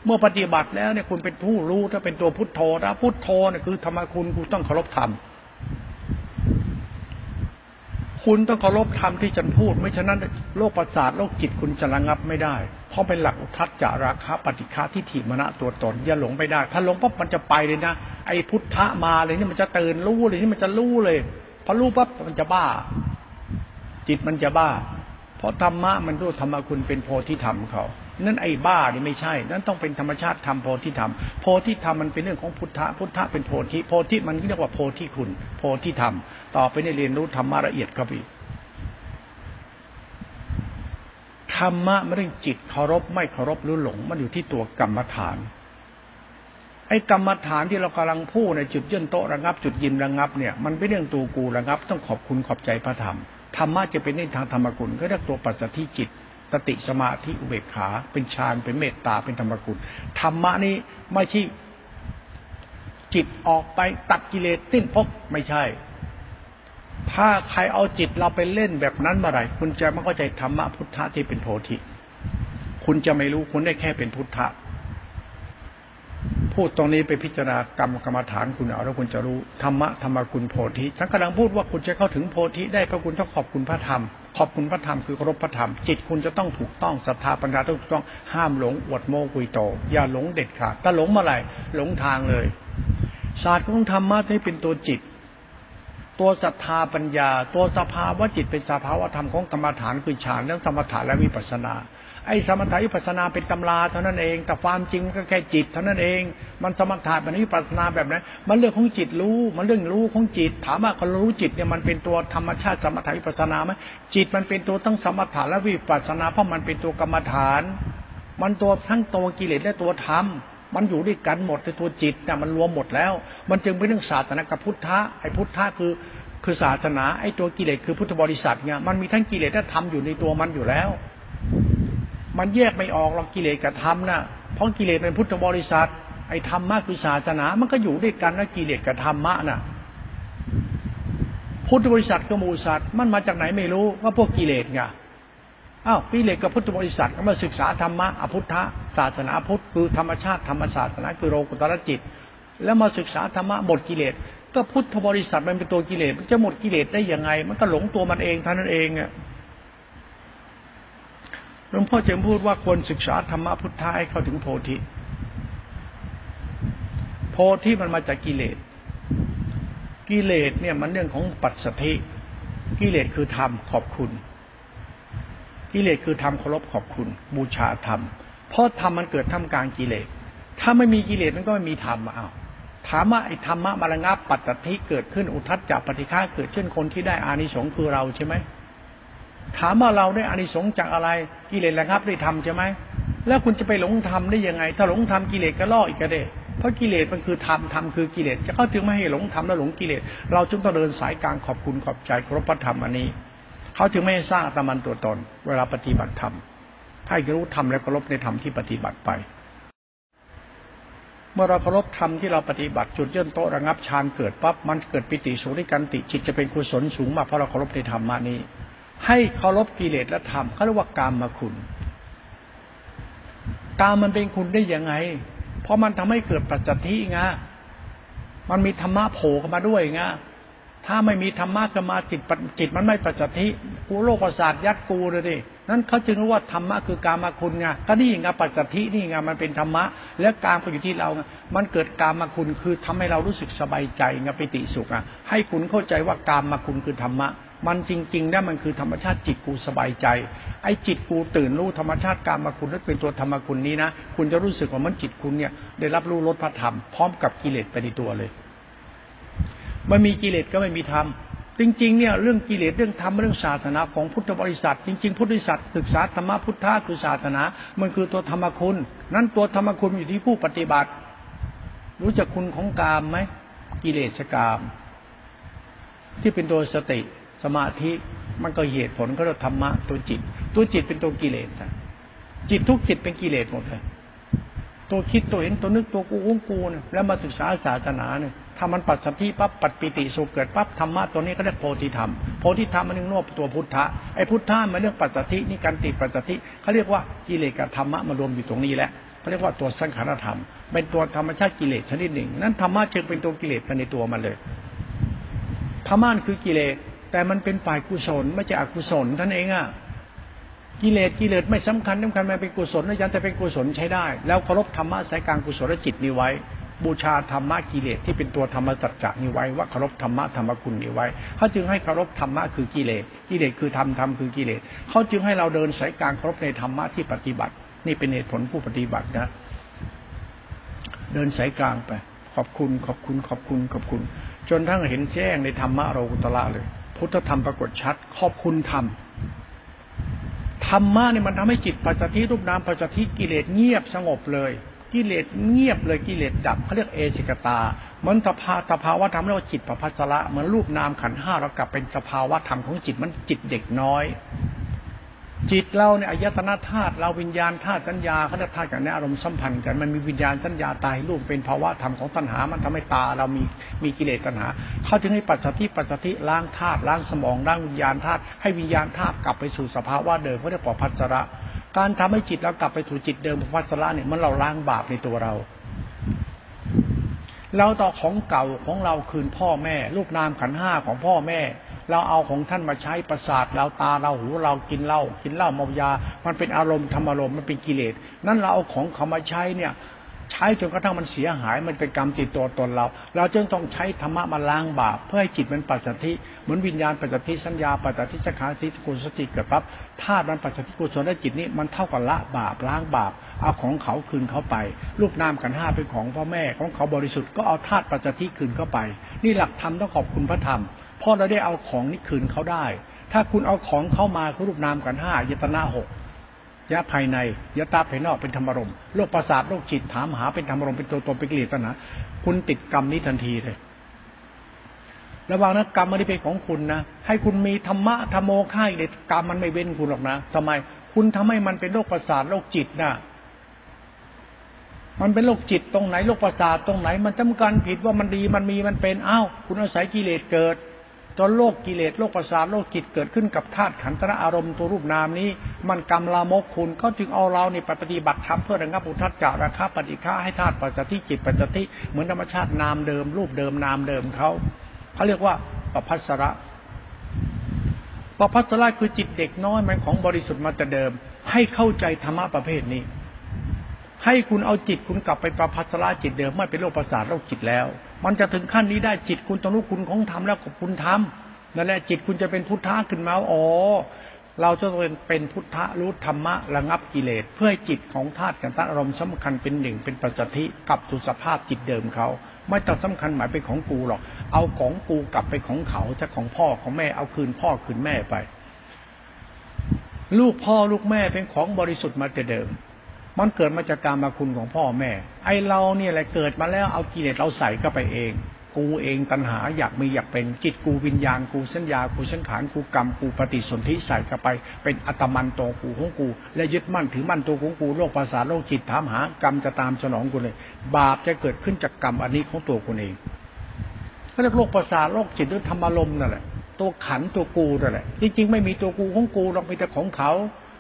เมื่อปฏิบัติแล้วเนี่ยคุณเป็นผู้รู้ถ้าเป็นตัวพุทโธนะพุทโธเนี่ยคือธรรมคุณคุณต้องเคารพธรรม คุณต้องเคารพธรรมที่ฉันพูด ไม่ฉะนั้นโลกประสาทโลกจิตคุณจะระงับไม่ได้ เพราะเป็นหลักอุทัศจาราคะปฏิฆาทิฏฐิมณะตัวตนอย่าหลงไปได้ ถ้าหลงปั๊บมันจะไปเลยนะ ไอ้พุทธะมาเลยนี่มันจะตื่นรู้เลยนี่มันจะรู้เลยพอรู้ปั๊บมันจะบ้า จิตมันจะบ้า เพราะธรรมะมันรู้ธรรมคุณเป็นโพธิธรรมเขา นั่นไอ้บ้านี่ไม่ใช่ นั่นต้องเป็นธรรมชาติธรรมโพธิธรรม โพธิธรรมมันเป็นเรื่องของพุทธะ พุทธะเป็นโพธิ โพธิมันเรียกว่าโพธิคุณ โพธิธรรม ต่อไปในเรียนรู้ธรรมะละเอียดครับพี่ธรรมะไม่ได้จิตเคารพไม่เคารพรือหลง มันอยู่ที่ตัวกรรมฐาน ไอ้กรรมฐานที่เรากำลังพูดในจุดยื่นโต๊ะระงับ จุดยินระงับเนี่ยมันเป็นเรื่องตูกูระงับ ต้องขอบคุณขอบใจพระธรรมธรรมะจะเป็นในทางธรรมกุลก็เรียกตัวปัจจัยจิต สติสมาธิอุเบกขา เป็นฌานเป็นเมตตาเป็นธรรมกุลธรรมะนี้ไม่ใช่จิตออกไปตัดกิเลสสิ้นพบไม่ใช่ ถ้าใครเอาจิตเราไปเล่นแบบนั้นเมื่อไหร่คุณจะไม่เข้าใจธรรมะพุทธะที่เป็นโพธิคุณจะไม่รู้คุณได้แค่เป็นพุทธะพูดตรงนี้ไปพิจารณากรรมกรรมฐานคุณเอาแล้วคุณจะรู้ธรรมะธรรมคุณโพธิฉันกำลังพูดว่าคุณจะเข้าถึงโพธิได้เพราะคุณต้องขอบคุณพระธรรม ขอบคุณพระธรรมคือเคารพพระธรรม จิตคุณจะต้องถูกต้องศรัทธาปัญญาต้องถูกต้องห้ามหลงอวดโมกุยโต อย่าหลงเด็ดขาดถ้าหลงเมื่อไหร่หลงทางเลย ศาสตร์ของธรรมะให้เป็นตัวจิต ตัวศรัทธาปัญญา ตัวสภาวะจิตเป็นสภาวะธรรมของกรรมฐานคือฌานเรื่องสมถะและวิปัสนา ไอ้สมถะวิปัสนาเป็นตำราเท่านั้นเอง แต่ความจริงก็แค่จิตเท่านั้นเอง มันสมถะเป็นวิปัสนาแบบไหนมันเรื่องของจิตรู้ มันเรื่องรู้ของจิต ถามว่าเขารู้จิตเนี่ยมันเป็นตัวธรรมชาติสมถะวิปัสนาไหมจิตมันเป็นตัวตั้งสมถะและวิปัสนาเพราะมันเป็นตัวกรรมฐาน มันตัวทั้งตัวกิเลสและตัวธรรมมันอยู่ด้วยกันหมดในตัวจิตเนี่ยมันรวมหมดแล้ว มันจึงเป็นเรื่องศาสนากับพุทธะไอ้พุทธะคือคือศาสนาไอ้ตัวกิเลสคือพุทธบริษัทเนี่ยมันมีทั้งกิเลสและธรรมอยู่ในตัวมันอยู่แล้ว มันแยกไม่ออกหรอกกิเลสกับธรรมนะเพราะกิเลสเป็นพุทธบริษัท ไอ้ธรรมะคือศาสนา มันก็อยู่ด้วยกันนะกิเลสกับธรรมะนะพุทธบริษัทกับมูสัตว์มันมาจากไหนไม่รู้ว่าพวกกิเลสไงอ้าวกิเลสกับพุทธบริษัทก็มาศึกษาธรรมะอพุทธะศาสนาพุทธคือธรรมชาติธรรมศาสนาคือโลกุตรจิต แล้วมาศึกษาธรรมะหมดกิเลสก็พุทธบริษัทมันเป็นตัวกิเลสมันจะหมดกิเลสได้ยังไง มันก็หลงตัวมันเองเท่านั้นเองอะ ลวงพ่อจะพูดว่าควรศึกษาธรรมะพุทธะให้เข้าถึงโพธิ โพธิมันมาจากกิเลส กิเลสเนี่ยมันเรื่องของปัจสถิกิเลสคือธรรมขอบคุณ กิเลสคือธรรมเคารพขอบคุณ บูชาธรรม เพราะธรรมมันเกิดท่ามกลางกิเลส ถ้าไม่มีกิเลสมันก็ไม่มีธรรมอ้าวถามว่าไอ้ธรรมะมรงับปัจจัทิเกิดขึ้นอุทัศจักปฏิฆาเกิดเช่นคนที่ได้อานิสงส์คือเราใช่ไหม ถามว่าเราได้อานิสงส์จากอะไรกิเลสระงับได้ทำใช่ไหมแล้วคุณจะไปหลงธรรมได้ยังไง ถ้าหลงธรรมกิเลสก็ล่ออีกกระเดเพราะกิเลสมันคือธรรมธรรมคือกิเลสจะเข้าถึงไม่ให้หลงธรรมและหลงกิเลสเราจึงต้องเดินสายกลางขอบคุณขอบใจครบพระธรรมอันนี้ เขาจึงไม่สร้างตมันตัวตน เวลาปฏิบัติธรรมถ้ารู้ธรรมแล้วเคารพในธรรมที่ปฏิบัติไป เมื่อเราเคารพธรรมที่เราปฏิบัติจุดเยื่นโตระงับฌานเกิดปั๊บมันเกิดปิติสุริกันติจิตจะเป็นกุศลสูงมากเพราะเราเคารพในธรรมานี้ ให้เคารพกิเลสและธรรมเขาเรียกว่ากามมาคุณกามมันเป็นคุณได้ยังไง เพราะมันทำให้เกิดปัจจัติไงมันมีธรรมะโผล่เข้ามาด้วยไงถ้าไม่มีธรรมะเข้ามาจิตจิตมันไม่ปัจจัติกูโลกประสาทยัดกูเลยดินั้นเขาจึงรู้ว่าธรรมะคือการมาคุณไงก็นี่ไงปัจจัตินี่ไงมันเป็นธรรมะ และการไปอยู่ที่เรามันเกิดการมาคุณคือทำให้เรารู้สึกสบายใจไงปิติสุขอะให้คุณเข้าใจว่าการมาคุณคือธรรมะ มันจริงๆนะมันคือธรรมชาติจิตกูสบายใจ ไอ้จิตกูตื่นรู้ธรรมชาติการมาคุณนั่นเป็นตัวธรรมคุณนี้นะ คุณจะรู้สึกว่ามันจิตคุณเนี่ย ได้รับรู้รสพระธรรมพร้อมกับกิเลสไปในตัวเลย มันมีกิเลสก็ไม่มีธรรมจริงๆเนี่ยเรื่องกิเลสเรื่องธรรมเรื่องศาสนาของพุทธบริษัท จริงๆพุทธบริษัทศึกษาธรรมพุทธะคือศาสนา มันคือตัวธรรมคุณ นั้นตัวธรรมคุณอยู่ที่ผู้ปฏิบัติ รู้จักคุณของกามไหมกิเลสกาม ที่เป็นตัวสติ สมาธิมันก็เหตุผลก็เราธรรมะตัวจิต ตัวจิตเป็นตัวกิเลสนะจิตทุกจิตเป็นกิเลสหมดเลยตัวคิดตัวเห็นตัวนึกตัวกูวงกูเนี่ยแล้วมาศึกษาศาสนาเนี่ยถ้ามันปัจสัทิปั๊บปัจปิติสุขเกิดปั๊บธรรมะตัวนี้ก็เรียกโพธิธรรมโพธิธรรมมันนึงนวบตัวพุทธะไอ้พุทธะมันเรื่องปัจสัทินี่การติดปัจสัทิเขาเรียกว่ากิเลสกับธรรมะมารวมอยู่ตรงนี้แหละเขาเรียกว่าตัวสังขารธรรม เป็นตัวธรรมชาติกิเลสชนิดหนึ่ง นั้นธรรมะจึงเป็นตัวกิเลสภายในตัวมันเลยธรรมะคือกิเลส แต่มันเป็นฝ่ายกุศลไม่ใช่อกุศลท่านเองอะกิเลสกิเลสไม่สำคัญสำคัญมันเป็นกุศลนะยันแต่เป็นกุศลใช้ได้ แล้วเคารพธรรมะสายกลางกุศลจิตนี้ไว้ บูชาธรรมะกิเลสที่เป็นตัวธรรมสัจจะนี้ไว้ว่าเคารพธรรมะธรรมคุณนี้ไว้เขาจึงให้เคารพธรรมะคือกิเลสกิเลสคือธรรมธรรมคือกิเลสเขาจึงให้เราเดินสายกลางเคารพในธรรมะที่ปฏิบัติ นี่เป็นเหตุผลผู้ปฏิบัตินะ เดินสายกลางไป ขอบคุณขอบคุณขอบคุณขอบคุณ จนทั้งเห็นแจ้งในธรรมะเราอุตละเลย พุทธธรรมปรากฏชัด ขอบคุณธรรมธรรมะเนี่ยมันทำให้จิตปัจจิรูปนามปัจจิกิเลสเงียบสงบเลย กิเลสเงียบเลยกิเลสดับเขาเรียกเอสิกตาเหมือนสภาสภาวะธรรมเรียกว่าจิตประพัสระเหมือนรูปนามขันห้าเรากลับเป็นสภาวะธรรมของจิตมันจิตเด็กน้อย จิตเราเนี่ยอายตนะธาตุเราวิญญาณธาตุสัญญาเขาเรียกธาตุกันในอารมณ์สัมพันธ์กันมันมีวิญญาณสัญญาตายรูปเป็นภาวะธรรมของตัณหา มันทำให้ตาเรามีมีกิเลสตัณหา เขาจึงให้ปัจจัติปัจจัติล้างธาตุล้างสมองล้างวิญญาณธาตุให้วิญญาณธาตุกลับไปสู่สภาวะเดิมเขาเรียกปพัสระ การทำให้จิตเรากลับไปสู่จิตเดิมปพัสระเนี่ยมันเราล้างบาปในตัวเรา เราต่อของเก่าของเราคืนพ่อแม่ รูปนามขันห้าของพ่อแม่ เราเอาของท่านมาใช้ประสาทเราตาเราหูเรากินเหล้ากินเหล้าเมายา มันเป็นอารมณ์ธรรมอารมณ์มันเป็นกิเลสนั่นเราเอาของเขามาใช้เนี่ย ใช้จนกระทั่งมันเสียหายมันเป็นกรรมติดตัวตนเรา เราจึงต้องใช้ธรรมะมาล้างบาปเพื่อให้จิตมันปัจจัติเหมือนวิญญาณปัจจัติสัญญาปัจจัติสังขารสิกุลสติเกิดปั๊บธาตุมันปัจจัติกุศลและจิตนี้มันเท่ากับละบาปล้างบาปเอาของเขาคืนเขาไป รูปนามกันห้าเป็นของพ่อแม่ของเขาบริสุทธิ์ก็เอาธาตุปัจจัติคืนเข้าไป นี่หลักธรรมต้องขอบคุณพระธรรม ราะเราได้เอาของนี้คืนเขาได้ ถ้าคุณเอาของเข้ามาคือรูปนามกันห้ายตนาหกยะภายในยะตาภายนอกเป็นธรรมรมโรคประสาทโรคจิตถามหาเป็นธรรมรมเป็นตัวตนเป็นกิเลสตัณหาคุณติดกรรมนี้ทันทีเลย ระวังนะกรรมไม่ได้เป็นของคุณนะให้คุณมีธรรมะธรรมโมค่ายเด็ดกรรมมันไม่เว้นคุณหรอกนะทำไม คุณทำให้มันเป็นโรคประสาทโรคจิตนะมันเป็นโรคจิตตรงไหนโรคประสาทตรงไหน มันจำกันผิดว่ามันดีมันมีมันเป็นอ้าวคุณอาศัยกิเลสเกิด จนโลกกิเลสโลกประสาทโลกจิตเกิดขึ้นกับธาตุขันธ์อารมณ์ตัวรูปนามนี้ มันกรรมลามกคุณก็จึงเอาเราเนี่ปฏิบัติธรรมเพื่อระงับอุทัศจาราคาปฏิฆาให้ธาตุปัจจิจิตปัจจิเหมือนธรรมชาตินามเดิม รูปเดิมนามเดิมเขาเขาเรียกว่าปภัสระปภัสระคือจิตเด็กน้อยมันของบริสุทธิ์มาแต่เดิม ให้เข้าใจธรรมะประเภทนี้ ให้คุณเอาจิตคุณกลับไปประพัสราจิตเดิมไม่เป็นโรคประสาทโรคจิตแล้ว มันจะถึงขั้นนี้ได้จิตคุณต้องรู้คุณของธรรมแล้วกับคุณธรรมนั่นแหละจิตคุณจะเป็นพุทธะขึ้นมาอ๋อเราจะเป็นเป็นพุทธะรู้ธรรมะระงับกิเลส เพื่อให้จิตของธาตุกันตอารมณ์สำคัญเป็นหนึ่งเป็นปัจจัติกลับสู่สภาพจิตเดิมเขาไม่ต้องสำคัญหมายเป็นของกูหรอก เอาของกูกลับไปของเขาจะของพ่อของแม่เอาคืนพ่อคืนแม่ไป ลูกพ่อลูกแม่เป็นของบริสุทธิ์มาแต่เดิม มันเกิดมาจากการมาคุณของพ่อแม่ ไอเราเนี่ยแหละเกิดมาแล้วเอากิเลสเราใส่เข้าไปเอง กูเองตัณหาอยากมีอยากเป็นจิตกูวิญญาณกูสัญญากูสังขารกูกรรมกูปฏิสนธิใส่เข้าไป เป็นอัตมันโตกูของกู และยึดมั่นถือมั่นตัวของกูโลกภาษาโลกจิตถามหากรรมจะตามสนองกูเลย บาปจะเกิดขึ้นจากกรรมอันนี้ของตัวกูเองเขาเรียกโลกภาษาโลกจิตด้วยธรรมารมนั่นแหละตัวขันตัวกูนั่นแหละจริงๆไม่มีตัวกูของกูเรามีแต่ของเขา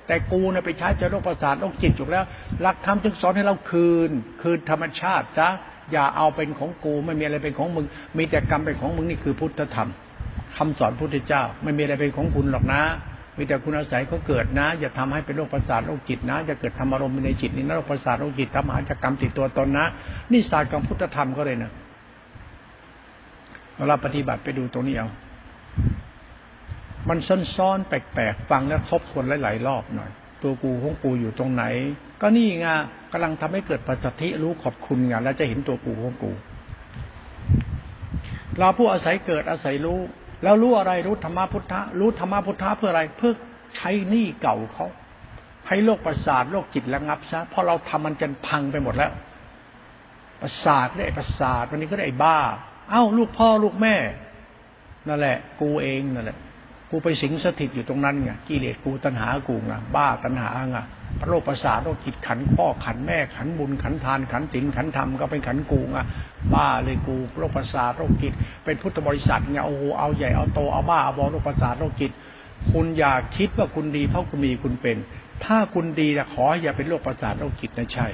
แต่กูเนี่ยไปใช้จะโรคประสาทโรคจิตอยู่แล้ว หลักธรรมจึงสอนให้เราคืน คืนธรรมชาติจ้ะอย่าเอาเป็นของกูไม่มีอะไรเป็นของมึง มีแต่กรรมเป็นของมึงนี่คือพุทธธรรมคำสอนพุทธเจ้า ไม่มีอะไรเป็นของคุณหรอกนะ มีแต่คุณอาศัยเขาเกิดนะ อย่าทำให้เป็นโรคประสาทโรคจิตนะจะเกิดธรรมารมณ์ในจิตนี่นะโรคประสาทโรคจิตทำหาจากกรรมติดตัวตนนะ นี่ศาสตร์ของพุทธธรรมก็เลยนะเราปฏิบัติไปดูตรงนี้เอา มันซ้อนๆแปลกๆฟังแล้วทบทวนหลายๆรอบหน่อย ตัวกูของกูอยู่ตรงไหน ก็นี่ไงกำลังทำให้เกิดปัจจทิรู้ขอบคุณไงแล้วจะเห็นตัวกูของกู เราผู้อาศัยเกิดอาศัยรู้ แล้วรู้อะไรรู้ธรรมพุทธะรู้ธรรมพุทธะเพื่ออะไรเพื่อใช้หนี้เก่าเขาให้โรคประสาทโรคจิตระงับซะพราะเราทำมันจนพังไปหมดแล้ว ประสาทได้ประสาทวันนี้ก็ได้บ้า เอ้า ลูกพ่อลูกแม่นั่นแหละ กูเองนั่นแหละ กูไปสิงสถิตอยู่ตรงนั้นไงกิเลสกูตัณหากูไงบ้าตัณหาไงโรคประสาทโรคจิตขันพ่อขันแม่ขันบุญขันทานขันศีลขันธรรมก็เป็นขันกูไงบ้าเลยกูโรคประสาทโรคจิต เป็นพุทธบริษัทไงโอ้โหเอาใหญ่เอาโตเอาบ้าเอาบอโรคประสาทโรคจิต คุณอย่าคิดว่าคุณดีเพราะคุณมีคุณเป็น ถ้าคุณดีนะขออย่าเป็นโรคประสาทโรคจิตนะใช่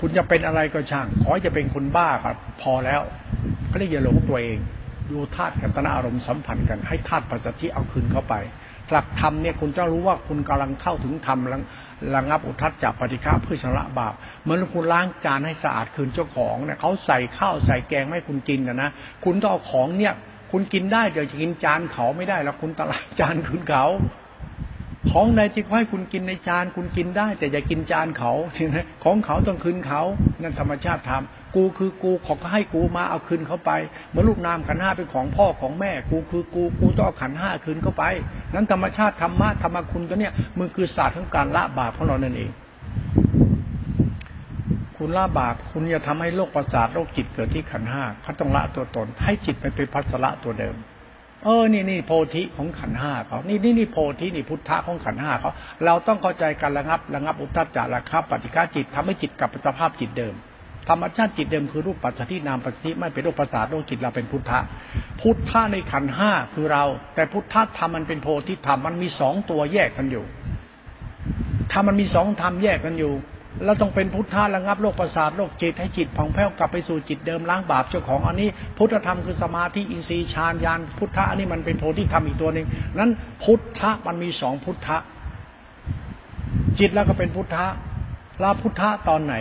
คุณจะเป็นอะไรก็ช่าง ขอจะเป็นคนบ้าครับพอแล้วเขาเรียกอย่าหลงตัวเอง ดูธาตุกัตนาอารมณ์สัมพันธ์กัน ให้ธาตุปัจจัยเอาคืนเข้าไป หลักธรรมเนี่ยคุณจะรู้ว่าคุณกำลังเข้าถึงธรรมระงับอุทัศจากปฏิฆาเพื่อชำระบาปเหมือนคุณล้างจานให้สะอาดคืนเจ้าของเนี่ยเขาใส่ข้าวใส่แกงไม่คุณกินนะนะคุณต้องเอาของเนี่ย คุณกินได้เดี๋ยวจะกินจานเขาไม่ได้แล้วคุณตลาดจานคืนเขาของในที่เขาให้คุณกินในจานคุณกินได้ แต่อย่ากินจานเขาใช่ไหมของเขาต้องคืนเขานั่นธรรมชาติทำ กูคือกูขอก็ให้กูมาเอาคืนเขาไปเมื่อลูกนามขันห้าเป็นของพ่อของแม่ กูคือกูกูต้องเอาขันห้าคืนเข้าไป นั้นธรรมชาติธรรมะธรรมคุณตัวเนี้ยมือคือศาสตร์ของการละบาปของเรานั่นเอง คุณละบาปคุณจะทำให้โรคประสาทโรคจิตเกิดที่ขันห้าเขาต้องละตัวตน ให้จิตไปเป็นพัสละตัวเดิมเออ นี่นี่โพธิของขันห้าเขานี่นี่นี่โพธินี่พุทธะของขันห้าเขา เราต้องเข้าใจการระงับ ระงับอุตตจาระครับปฏิฆาจิตทำให้จิตกลับสภาพจิตเดิม ธรรมชาติจิตเดิมคือรูปปัจจัยนามปัจจัยไม่เป็นโรูประสาทโลกจิตเราเป็นพุทธะ พุทธะในขันห้าคือเรา แต่พุทธะธรรมมันเป็นโพธิธรรมมันมีสองตัวแยกกันอยู่ธรรมมันมีสองธรรมแยกกันอยู่เราต้องเป็นพุทธะระงับโลกประสาทโลกจิตให้จิตผ่องแผ้วกลับไปสู่จิตเดิมล้างบาปเจ้าของอันนี้ พุทธธรรมคือสมาธิอินทรีย์ฌานญาณพุทธะอันนี้มันเป็นโพธิธรรมอีกตัวหนึ่งนั้นพุทธะมันมีสองพุทธะจิตแล้วก็เป็นพุทธะลาพุทธะตอนไหน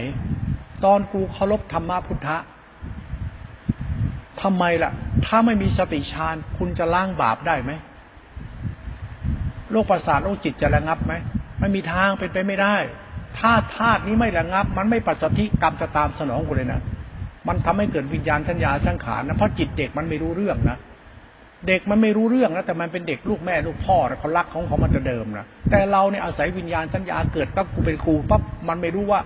ตอนกูเคารพธรรมะพุทธะทำไมล่ะ ถ้าไม่มีสติฌานคุณจะล้างบาปได้ไหมโลกประสาทโลกจิตจะระงับไหมไม่มีทางเป็นไปไม่ได้ ถ้าธาตุนี้ไม่ระงับ มันไม่ปัจจัยกรรมจะตามสนองกูเลยนะมันทำให้เกิดวิญญาณทัญญาสังขารนะเพราะจิตเด็กมันไม่รู้เรื่องนะ เด็กมันไม่รู้เรื่องนะแต่มันเป็นเด็กลูกแม่ลูกพ่อนะเขารักของเขามันจะเดิมนะแต่เราเนี่ยอาศัยวิญญาณสัญญาเกิดปั๊บกูเป็นครูปั๊บมันไม่รู้ว่า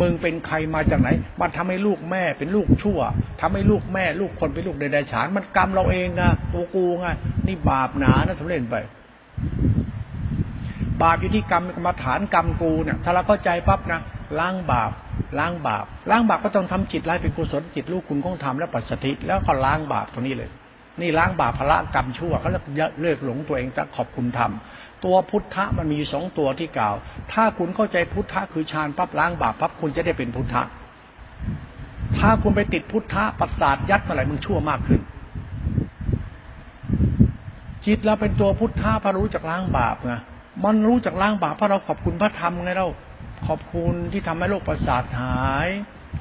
มึงเป็นใครมาจากไหน มันทำให้ลูกแม่เป็นลูกชั่วทำให้ลูกแม่ ลูกคนเป็นลูกเดรัจฉาน มันกรรมเราเองนะตัวกูไงนี่บาปหนานะทุเรศไป บาปอยู่ที่กรรมกรรมฐานกรรมกูเนี่ยถ้าเราเข้าใจปั๊บนะล้างบาปล้างบาปล้างบาปก็ต้องทำจิตร้ายเป็นกุศลจิตลูกคุณคงทำแล้วปัสสติแล้วก็ล้างบาปตรงนี้เลย นี่ล้างบาปพละกรรมชั่วเขาเลิกหลงตัวเองจะขอบคุณทำตัวพุทธะมันมีสองตัวที่กล่าว ถ้าคุณเข้าใจพุทธะคือฌานปั๊บล้างบาปปั๊บคุณจะได้เป็นพุทธะ ถ้าคุณไปติดพุทธะปัสสาทยัดมื่อไหร่มึงชั่วมากขึ้น จิตเราเป็นตัวพุทธะพระรู้จักล้างบาปไงมันรู้จักล้างบาปเพราะเราขอบคุณพระธรรมไงเราขอบคุณที่ทำให้โรคประสาทหาย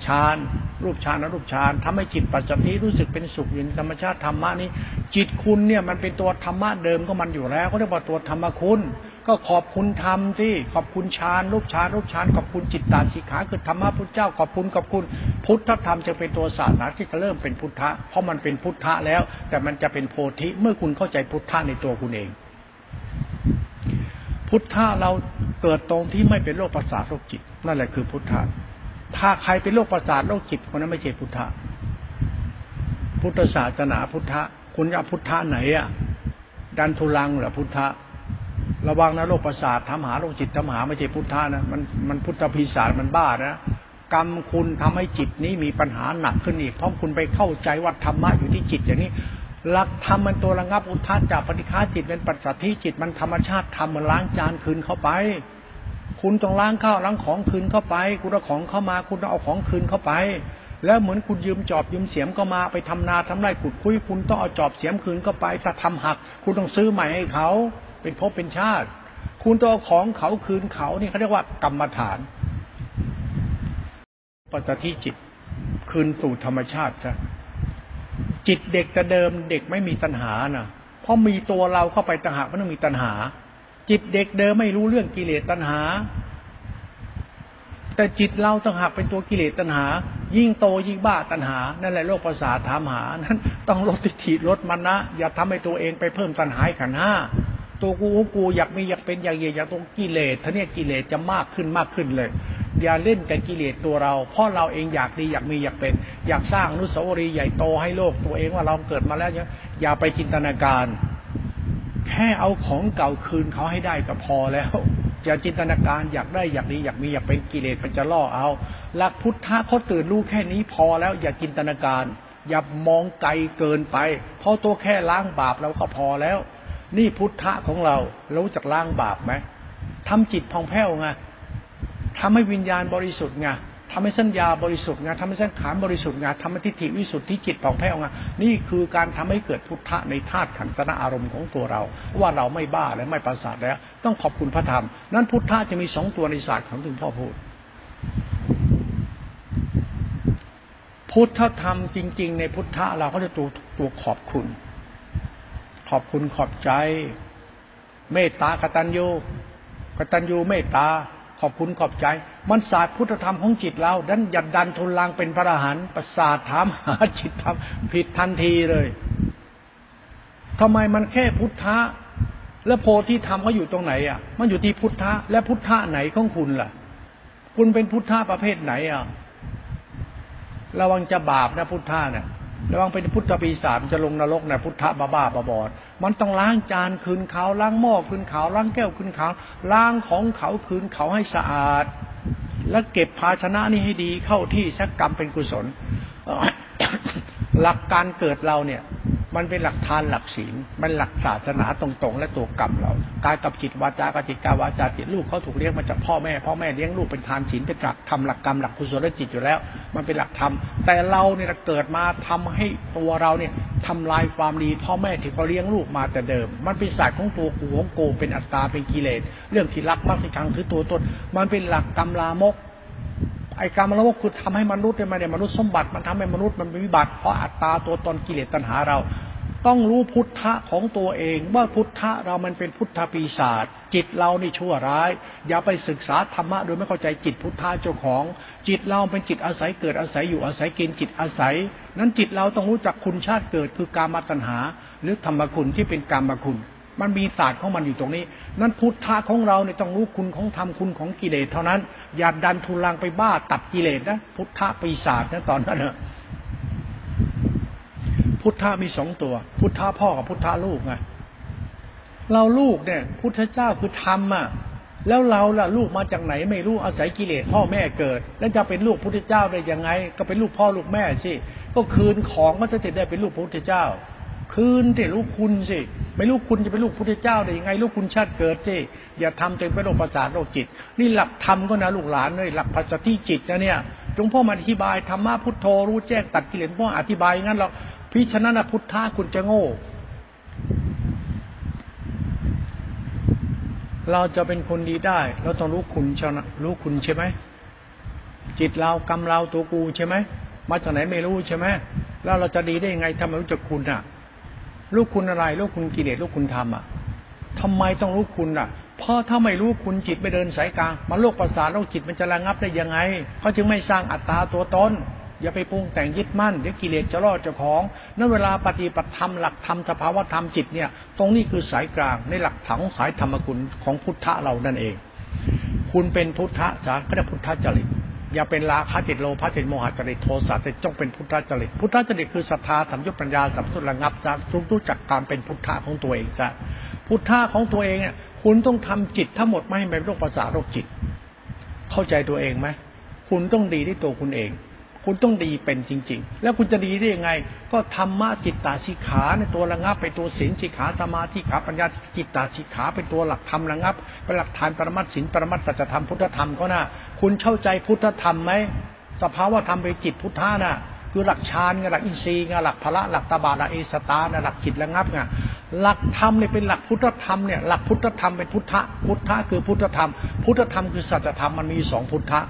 ฌานรูปฌานรูปฌานทำให้จิตปัจจุบันรู้สึกเป็นสุขอยู่ในธรรมชาติธรรมะนี้ จิตคุณเนี่ยมันเป็นตัวธรรมะเดิมก็มันอยู่แล้วก็เรียกว่าตัวธรรมคุณ ก็ขอบคุณธรรมที่ขอบคุณฌานรูปฌานรูปฌานขอบคุณจิตตาสิขาคือธรรมะพุทธเจ้าขอบคุณขอบคุณ พุทธธรรมจะเป็นตัวศาสนาที่จะเริ่มเป็นพุทธะเพราะมันเป็นพุทธะแล้ว แต่มันจะเป็นโพธิเมื่อคุณเข้าใจพุทธะในตัวคุณเอง พุทธะเราเกิดตรงที่ไม่เป็นโรคประสาทโรคจิตนั่นแหละคือพุทธะ ถ้าใครเป็นโรคประสาทโรคจิตคนนั้นไม่ใช่พุทธะ พุทธศาสนาพุทธะ คุณจะพุทธะไหนอะ ดันทุลังเหรอพุทธะ ระวังนะโรคประสาททำหาโรคจิตทำหาไม่ใช่พุทธะนะ มันมันพุทธพิสารมันบ้านะกรรมคุณทำให้จิตนี้มีปัญหาหนักขึ้นอีก เพราะคุณไปเข้าใจว่าธรรมะอยู่ที่จิตอย่างนี้ หลักธรรมมันตัวระงับอุทธาจากปฏิฆาจิตเป็นปัจสัทธิจิตมันธรรมชาติทำมันล้างจานคืนเข้าไป คุณต้องล้างข้าวล้างของคืนเข้าไป คุณเอาของเข้ามา คุณต้องเอาของคืนเข้าไป แล้วเหมือนคุณยืมจอบยืมเสียมก็มาไปทำนาทำไร่ขุดคุย คุณต้องเอาจอบเสียมคืนเข้าไป ถ้าทำหัก คุณต้องซื้อใหม่ให้เขา เป็นภพเป็นชาติ คุณต้องเอาของเขาคืนเขานี่เขาเรียกว่ากรรมฐานปัจจทิจิตคืนสู่ธรรมชาติจ้ะจิตเด็กแต่เดิมเด็กไม่มีตัณหานะเพราะมีตัวเราเข้าไปต่างหากมันต้องมีตัณหา จิตเด็กเดิมไม่รู้เรื่องกิเลสตัณหา แต่จิตเราต้องหักเป็นตัวกิเลสตัณหา ยิ่งโตยิ่งบ้าตัณหา นั่นแหละโรคประสาทถามหา นั้น ต้องลดทิฏฐิลดมันนะ อย่าทำให้ตัวเองไปเพิ่มตัณหาขันห้าตัวกูกูอยากมีอยากเป็นอยากเยียอยากตรงกิเลสท่านี้กิเลสจะมากขึ้นมากขึ้นเลย อย่าเล่นแต่กิเลสตัวเรา เพราะเราเองอยากดีอยากมีอยากเป็น อยากสร้างนุสาวรีย์ใหญ่โตให้โลกตัวเองว่าเราเกิดมาแล้ว อย่าไปจินตนาการ แค่เอาของเก่าคืนเขาให้ได้ก็พอแล้วอย่าจินตนาการอยากได้อยากดีอยากมีอยากเป็นกิเลสมันจะล่อเอาหลักพุทธะเขาตื่นรู้แค่นี้พอแล้ว อย่าจินตนาการ อย่ามองไกลเกินไป เพราะตัวแค่ล้างบาปเราก็พอแล้ว นี่พุทธะของเรารู้จักล้างบาปไหมทำจิตพองแผ้วไงทำให้วิญญาณบริสุทธิ์ไง ทำให้สัญญาบริสุทธิ์งานทำให้สังขารบริสุทธิ์งานทำให้ทิฏฐิวิสุทธิจิตผ่องแผ้วงานนี่คือการทำให้เกิดพุทธะในธาตุขันธนะอารมณ์ของตัวเรา ว่าเราไม่บ้าและไม่ประสาทแล้ว ต้องขอบคุณพระธรรม นั้นพุทธะจะมีสองตัวในศาสตร์ของถึงพ่อพูด พุทธธรรมจริง ๆ ในพุทธะเราก็จะตัวตัวขอบคุณ ขอบคุณขอบใจ เมตตากตัญญูกตัญญูเมตตา ขอบคุณขอบใจ มันศาสตร์พุทธธรรมของจิตเราดันยัดดันทุนลังเป็นพระอรหันต์ประสาทถามหาจิตทำผิดทันทีเลยทำไมมันแค่พุทธะ แล้วโพธิธรรมเขาอยู่ตรงไหนอะ มันอยู่ที่พุทธะ และพุทธะไหนของคุณล่ะ คุณเป็นพุทธะประเภทไหนอะระวังจะบาปนะพุทธะเนี่ยระวังเป็นพุทธปีศาจจะลงนรกนะพุทธะบ้าบ้าบอด มันต้องล้างจานคืนเขาล้างหม้อคืนเขาล้างแก้วคืนเขาล้างของเขาคืนเขาให้สะอาด แล้วเก็บภาชนะนี้ให้ดีเข้าที่สักกรรมเป็นกุศล หลักการเกิดเราเนี่ย มันเป็นหลักทานหลักศีลมันหลักศาสนาตรงๆ และตัวกรรมเรากายกับจิตวาจากจิตกาวาจาจิตลูกเขาถูกเลี้ยงมาจากพ่อแม่พ่อแม่เลี้ยงลูกเป็นทานศีลเป็นหลักทำหลักกรรมหลักกุศลจิตอยู่แล้ว มันเป็นหลักธรรมแต่เราเนี่ยเกิดมาทำให้ตัวเราเนี่ยทำลายความดีพ่อแม่ที่เขาเลี้ยงลูกมาแต่เดิม มันเป็นศาสตร์ของตัวกูของโกเป็นอัตตาเป็นกิเลสเรื่องที่รักมากที่ชังคือตัวตนมันเป็นหลักกรรมลามก ไอ้กรรมลามกคือทำให้มนุษย์เนี่ยมันเนี่ยมนุษย์สมบัติมันทำให้มนุษย์มันมีวิบัติเพราะอัตตาตัวตนกิเลสตัณหาเรา ต้องรู้พุทธะของตัวเองว่าพุทธะเรามันเป็นพุทธปีศาจจิตเรานี่ชั่วร้าย อย่าไปศึกษาธรรมะโดยไม่เข้าใจจิตพุทธะเจ้าของ จิตเราเป็นจิตอาศัยเกิดอาศัยอยู่อาศัยกินจิตอาศัย นั้นจิตเราต้องรู้จักคุณชาติเกิดคือการมาตัญหา หรือธรรมคุณที่เป็นกรรมคุณ มันมีศาสตร์ของมันอยู่ตรงนี้ นั้นพุทธะของเราเนี่ยต้องรู้คุณของธรรมคุณของกิเลสเท่านั้น อย่าดันทุลังไปบ้าตัดกิเลสนะพุทธะปีศาจนะตอนนั้นเนอะพุทธะมีสองตัว พุทธะพ่อกับพุทธะลูกไงเราลูกเนี่ย พุทธเจ้าคือธรรมอะแล้วเราล่ะลูกมาจากไหนไม่รู้อาศัยกิเลสพ่อแม่เกิด แล้วจะเป็นลูกพุทธเจ้าได้ยังไง ก็เป็นลูกพ่อลูกแม่สิก็คืนของก็จะติดได้เป็นลูกพุทธเจ้า คืนที่ลูกคุณสิไม่ลูกคุณจะเป็นลูกพุทธเจ้าได้ยังไง ลูกคุณชาติเกิดสิอย่าทำจนเป็นโรคประสาทโรคจิต นี่หลักธรรมก็นะลูกหลานเลยหลักปัจจิจิตนะเนี่ยจงพ่อมาอธิบายธรรมะพุทโธรู้แจ้งตัดกิเลสพ่ออธิบายงั้นเราพิฉะนั้นพุทธะคุณจะโง่ เราจะเป็นคนดีได้ เราต้องรู้คุณชนะรู้คุณใช่ไหมจิตเรากรรมเราตัวกูใช่ไหมมาจากไหนไม่รู้ใช่ไหมแล้วเราจะดีได้ยังไงถ้าไม่รู้จักคุณอะ รู้คุณอะไรรู้คุณกิเลสรู้คุณธรรมอะทำไมต้องรู้คุณอะ เพราะถ้าไม่รู้คุณจิตไม่เดินสายกลางมันโลกประสาทโลกจิตมันจะระงับได้ยังไงเขาจึงไม่สร้างอัตตาตัวตนอย่าไปปรุงแต่งยึดมั่นเดี๋ยวกิเลสจะรอดเจ้าของนั่นเวลาปฏิบัติธรรมหลักธรรมสภาวธรรมจิตเนี่ย ตรงนี้คือสายกลางในหลักถังสายธรรมคุณของพุทธะเรานั่นเอง คุณเป็นพุทธะสาก็ได้พุทธจริต อย่าเป็นราคะติดโลภะติดโมหะจริตโทสะแต่จงเป็นพุทธจริตพุทธจริตคือศรัทธาสัมยุตปัญญาสัมสุระงับจะรู้จักการเป็นพุทธะของตัวเองจะพุทธะของตัวเองเนี่ยคุณต้องทำจิตทั้งหมดไม่ให้เป็นโรคประสาโรคจิต เข้าใจตัวเองไหมคุณต้องดีที่ตัวคุณเอง คุณต้องดีเป็นจริง ๆ แล้วคุณจะดีได้ยังไง ก็ธรรมะจิตตาสิขาในตัวระงับไปตัวศีลสิขาสมาธิขาปัญญาจิตตาสิขาเป็นตัวหลักธรรมระงับเป็นหลักฐานปรมัตศีลปรมัตสัจธรรมพุทธธรรมก็น่ะคุณเข้าใจพุทธธรรมไหมสภาวะธรรมเป็นจิตพุทธาน่ะคือหลักฌานไงหลักอินทรีย์ไงหลักพละหลักตาบาหลักเอสตานะหลักจิตระงับไงหลักธรรมเนี่ยเป็นหลักพุทธธรรมเนี่ยหลักพุทธธรรมเป็นพุทธะพุทธะคือพุทธธรรม พุทธธรรมคือสัจธรรมมันมีสองพุทธะ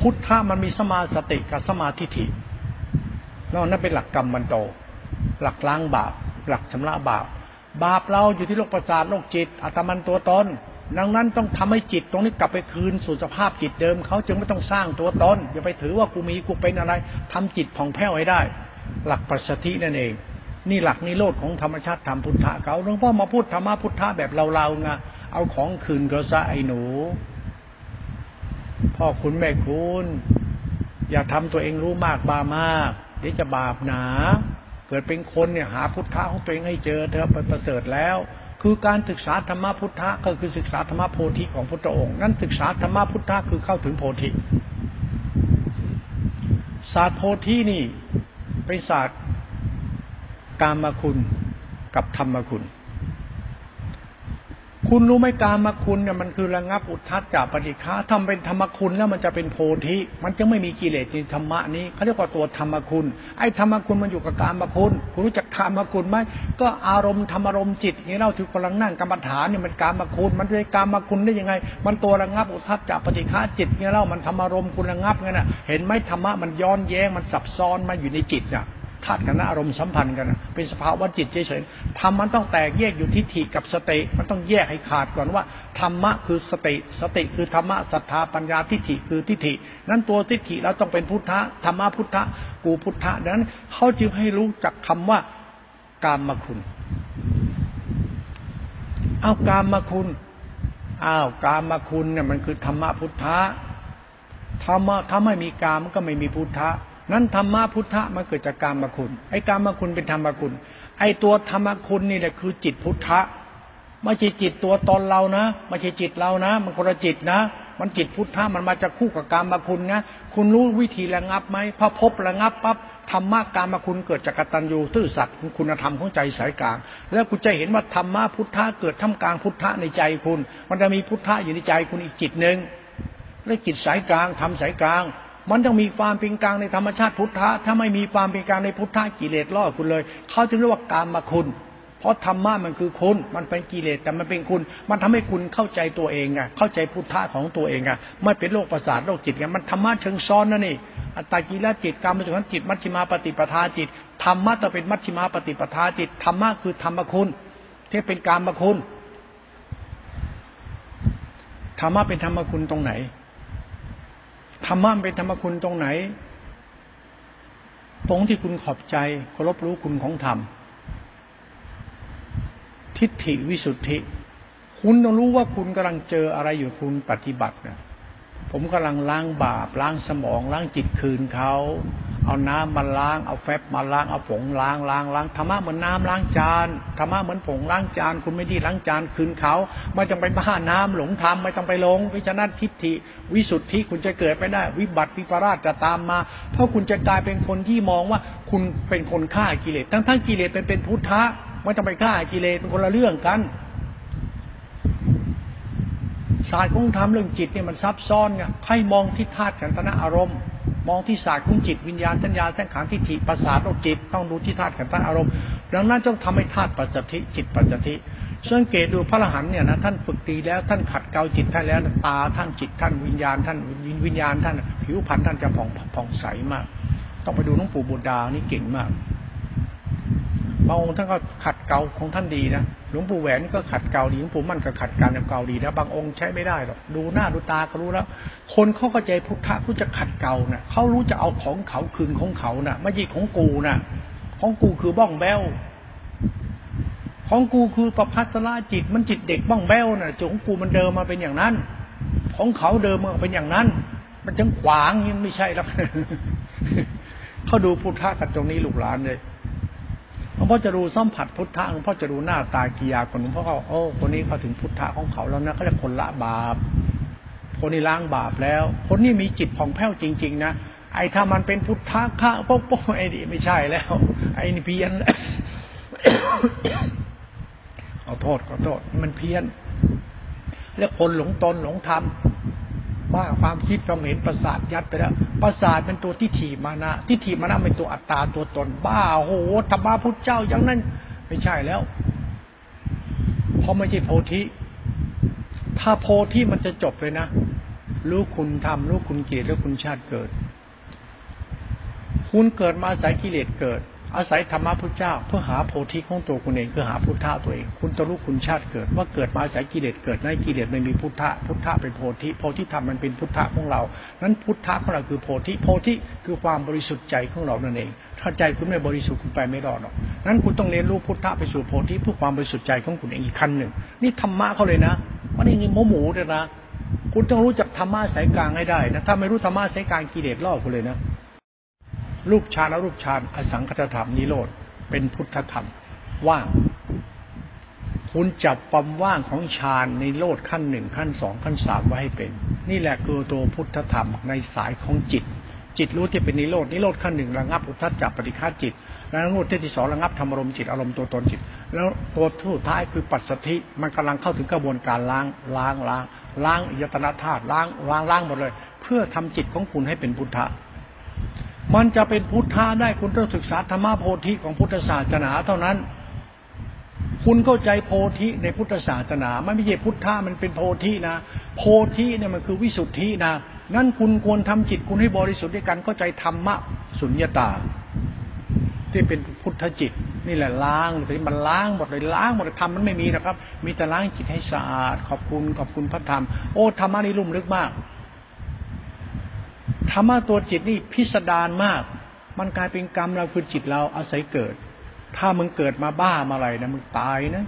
พุทธะมันมีสมาสติกับสมาธิฐินอกนั้นเป็นหลักกรรมมันโต หลักล้างบาป หลักชำระบาป บาปเราอยู่ที่โลกประสาทโลกจิตอัตมันตัวตนดังนั้นต้องทำให้จิตตรงนี้กลับไปคืนสู่สภาพจิตเดิมเขาจึงไม่ต้องสร้างตัวตนอย่าไปถือว่ากูมีกูเป็นอะไรทำจิตผ่องแผ้วให้ได้ หลักปัสสตินั่นเอง นี่หลักนิโรธของธรรมชาติธรรมพุทธะเขาหลวงพ่อมาพูดธรรมะพุทธะแบบเราๆไงเอาของคืนก็ซะไอ้หนู พ่อคุณแม่คุณ อย่าทำตัวเองรู้มากบามากเดี๋ยวจะบาปหนา เกิดเป็นคนเนี่ยหาพุทธะของตัวเองให้เจอเธอประเสริฐแล้ว คือการศึกษาธรรมะพุทธะก็คือศึกษาธรรมะโพธิของพุทธองค์นั้นศึกษาธรรมะพุทธะคือเข้าถึงโพธิศาสตร์โพธินี่เป็นศาสตร์กามคุณกับธรรมคุณ คุณรู้ไหมการมาคุณเนี่ยมันคือระงับอุทัศจากปฏิฆาทำเป็นธรรมคุณแล้วมันจะเป็นโพธิ มันจะไม่มีกิเลสในธรรมะนี้เขาเรียกว่าตัวธรรมคุณ ไอ้ธรรมคุณมันอยู่กับการมาคุณ คุณรู้จักธรรมคุณไหมก็อารมณ์ธรรมอารมณ์จิตนี่เราถือกำลังนั่งกรรมฐานเนี่ยมันการมาคุณ มันเป็นการมาคุณได้ยังไง มันตัวระงับอุทัศจากปฏิฆาจิตเนี่ยเรามันธรรมอารมณ์คุณระงับไงน่ะเห็นไหมธรรมะมันย้อนแย้งมันซับซ้อนมาอยู่ในจิตน่ะ ธาตุกันนะอารมณ์สัมพันธ์กันเป็นสภาวะจิตเฉยๆธรรมมันต้องแตกแยกอยู่ทิฏฐิกับสติมันต้องแยกให้ขาดก่อนว่าธรรมะคือสติ สติคือธรรมะศรัทธาปัญญาทิฏฐิคือทิฏฐิ นั้นตัวทิฏฐิเราต้องเป็นพุทธะธรรมะพุทธะกูพุทธะดังนั้นเขาจึงให้รู้จักคำว่ากามคุณ เอากามคุณอ้าวกามคุณเนี่ยมันคือธรรมะพุทธะธรรมะถ้าไม่มีกามมันก็ไม่มีพุทธะ นั้นธรรมะพุทธะมันเกิดจากการมคุณ ไอ้การมคุณเป็นธรรมคุณ ไอ้ตัวธรรมคุณนี่แหละคือจิตพุทธะไม่ใช่จิตตัวตนเรานะไม่ใช่จิตเรานะ มันคนละจิตนะ มันจิตพุทธะมันมาจากคู่กับการมคุณนะ คุณรู้วิธีระงับไหมพอพบระงับปั๊บธรรมะการมคุณเกิดจากกตัญญูซื่อสัตย์คุณธรรมของใจสายกลาง แล้วคุณจะเห็นว่าธรรมะพุทธะเกิดท่ามกลางพุทธะในใจคุณ มันจะมีพุทธะอยู่ในใจคุณอีกจิตหนึ่งและจิตสายกลางทำสายกลาง มันต้องมีความเป็นกลางในธรรมชาติพุทธะ ถ้าไม่มีความเป็นกลางในพุทธะกิเลสล่อคุณเลย เขาจึงเรียกว่ากามมาคุณ เพราะธรรมะมันคือคุณ มันเป็นกิเลสแต่มันเป็นคุณ มันทำให้คุณเข้าใจตัวเองไงเข้าใจพุทธะของตัวเองไงไม่เป็นโรคประสาทโรคจิตไงมันธรรมะเชิงซ้อนนะนี่อัตตากิลจิตกรรมเป็นส่วนจิต มัชฌิมาปฏิปทาจิตธรรมะจะเป็นมัชฌิมาปฏิปทาจิตธรรมะคือธรรมคุณที่เป็นการมคุณธรรมะเป็นธรรมคุณตรงไหน ธรรมะเป็นธรรมคุณตรงไหน ตรงที่คุณขอบใจเคารพรู้คุณของธรรม ทิฏฐิวิสุทธิ คุณต้องรู้ว่าคุณกำลังเจออะไรอยู่คุณปฏิบัตินะ ผมกำลังล้างบาปล้างสมองล้างจิตคืนเขาเอาน้ำมาล้างเอาแฟบมาล้างเอาผงล้างล้างล้างธรรมะเหมือนน้าล้างจานธรรมะเหมือนผงล้างจาน คุณไม่ดีล้างจานคืนเขาไม่ต้องไปบ้าน้ำหลงทำไม่ต้องไปหลงวิจารณ์ทิฏฐิ วิสุทธิคุณจะเกิดไม่ได้ วิบัติวิปราชจะตามมา เพราะคุณจะกลายเป็นคนที่มองว่าคุณเป็นคนฆ่ากิเลสทั้งทั้งกิเลสเป็นเป็นพุทธะไม่ต้องไปฆ่ากิเลสเป็นคนละเรื่องกัน ศาสตร์ของธรรมเรื่องจิตเนี่ยมันซับซ้อนไงให้มองที่ธาตุขันธนะอารมณ์ มองที่ศาสตร์ของจิตวิญญาณสัญญาสังขารทิฏฐิประสาทโอจิตต้องดูที่ธาตุขันธนะอารมณ์ ดังนั้นต้องทำให้ธาตุปัจจทิจิตปัจจทิสังเกตดูพระอรหันต์เนี่ยนะท่านฝึกตีแล้วท่านขัดเกลาจิตท่านแล้วตาท่านจิตท่านวิญญาณท่านวิญญาณท่านผิวพรรณท่านจะผ่องผ่องใสมาก ต้องไปดูหลวงปู่บุตรดานี่เก่งมาก บางองค์ท่านก็ขัดเกลาของท่านดีนะหลวงปู่แหวนก็ขัดเกลาดีหลวงปู่มั่นก็ขัดการเกลาดีนะบางองค์ใช้ไม่ได้หรอกดูหน้าดูตาก็รู้แล้ว คนเขาก็ใจพุทธะเขาจะขัดเกลานะเขารู้จะเอาของเขาคืนของเขานะ่ะไม่ใช่ของกูนะ่ะ ของกูคือบ้องแบ้วของกูคือประพัสราจิตมันจิตเด็กบ้องแบ้วนะ่ะจของกูมันเดิมมาเป็นอย่างนั้น ของเขาเดิมมาเป็นอย่างนั้น มันจังขวางยังไม่ใช่แล้วเขาดูพุทธะกันตรงนี้ลูกหลานเลย หลวงพ่อจะรู้สัมผัสพุทธะหลวงพ่อจะรู้หน้าตากิยาคนหลวงพ่อเขาโอ้คนนี้เขาถึงพุทธะของเขาแล้วนะเขาจะคนละบาป คนนี้ล้างบาปแล้ว คนนี้มีจิตผ่องแผ้วจริง ๆ นะไอ้ถ้ามันเป็นพุทธะข้าโป๊ะโป๊ะไอ้นี่ไม่ใช่แล้ว ไอ้นี่เพี้ยนขอโทษขอโทษมันเพี้ยน แล้วคนหลงตนหลงธรรม บ้าความคิดความเห็นประสาทยัดไปแล้วประสาทเป็นตัวที่ถีมานะที่ถีมานะเป็นตัวอัตตาตัวตน บ้าโหธรรมะพุทธเจ้าอย่างนั้น ไม่ใช่แล้วเพราะไม่ใช่โพธิ ถ้าโพธิมันจะจบเลยนะรู้คุณทำรู้คุณเกียรติแล้คุณชาติเกิด คุณเกิดมาสายกิเลสเกิด อาศัยธรรมะพุทธเจ้า เพื่อหาโพธิของตัวคุณเองคือหาพุทธะตัวเอง คุณต้องรู้คุณชาติเกิด ว่าเกิดมาอาศัยกิเลสเกิดในกิเลสไม่มีพุทธะพุทธะเป็นโพธิโพธิธรรมมันเป็นพุทธะของเรา นั้นพุทธะของเราคือโพธิโพธิคือความบริสุทธิ์ใจของเรานั่นเองถ้าใจคุณไม่บริสุทธิ์คุณไปไม่รอดหรอกนั้นคุณต้องเรียนรู้พุทธะไปสู่โพธิเพื่อความบริสุทธิ์ใจของคุณเองอีกขั้นหนึ่ง นี่ธรรมะเขาเลยนะมันนี่งี้โมหมูเลยนะคุณต้องรู้จักธรรมะสายกลางให้ได้นะถ้าไม่รู้ธรรมะสายกลางกิเลสล่อคุณเลยนะ รูปฌานและรูปฌานอสังคตธรรมนิโรธเป็นพุทธธรรมว่างคุณจับความว่างของฌานในโลดขั้นหนึ่งขั้นสองขั้นสามไว้ให้เป็น นี่แหละคือตัวพุทธธรรมในสายของจิต จิตรู้ที่เป็นนิโรดนิโรดขั้นหนึ่งระงับอุทธัจจับปฏิฆาจิตแล้วนิโรดที่สองระงับธรรมอารมณ์จิตอารมณ์ตัวตนจิต แล้วตัวสุดท้ายคือปัสสธิมันกำลังเข้าถึงกระบวนการล้างล้างล้างล้างยตนาธาตุล้างล้างล้างหมดเลย เพื่อทำจิตของคุณให้เป็นพุทธะ มันจะเป็นพุทธะได้คุณต้องศึกษาธรรมะโพธิของพุทธศาสนาเท่านั้น คุณเข้าใจโพธิในพุทธศาสนาไม่ใช่พุทธะมันเป็นโพธินะ โพธิเนี่ยมันคือวิสุทธินะนั่นคุณควรทำจิตคุณให้บริสุทธิ์ด้วยกันเข้าใจธรรมะสุญญตา ที่เป็นพุทธจิต นี่แหละล้างแต่มันล้างหมดเลยล้างหมดเลยธรรมมันไม่มีนะครับ มีแต่ล้างจิตให้สะอาด ขอบคุณขอบคุณพระธรรม โอ้ธรรมะนี่ลุ่มลึกมาก ธรรมะตัวจิตนี่พิสดารมาก มันกลายเป็นกรรมเราคือจิตเราอาศัยเกิด ถ้ามึงเกิดมาบ้ามาอะไรนะมึงตายนะ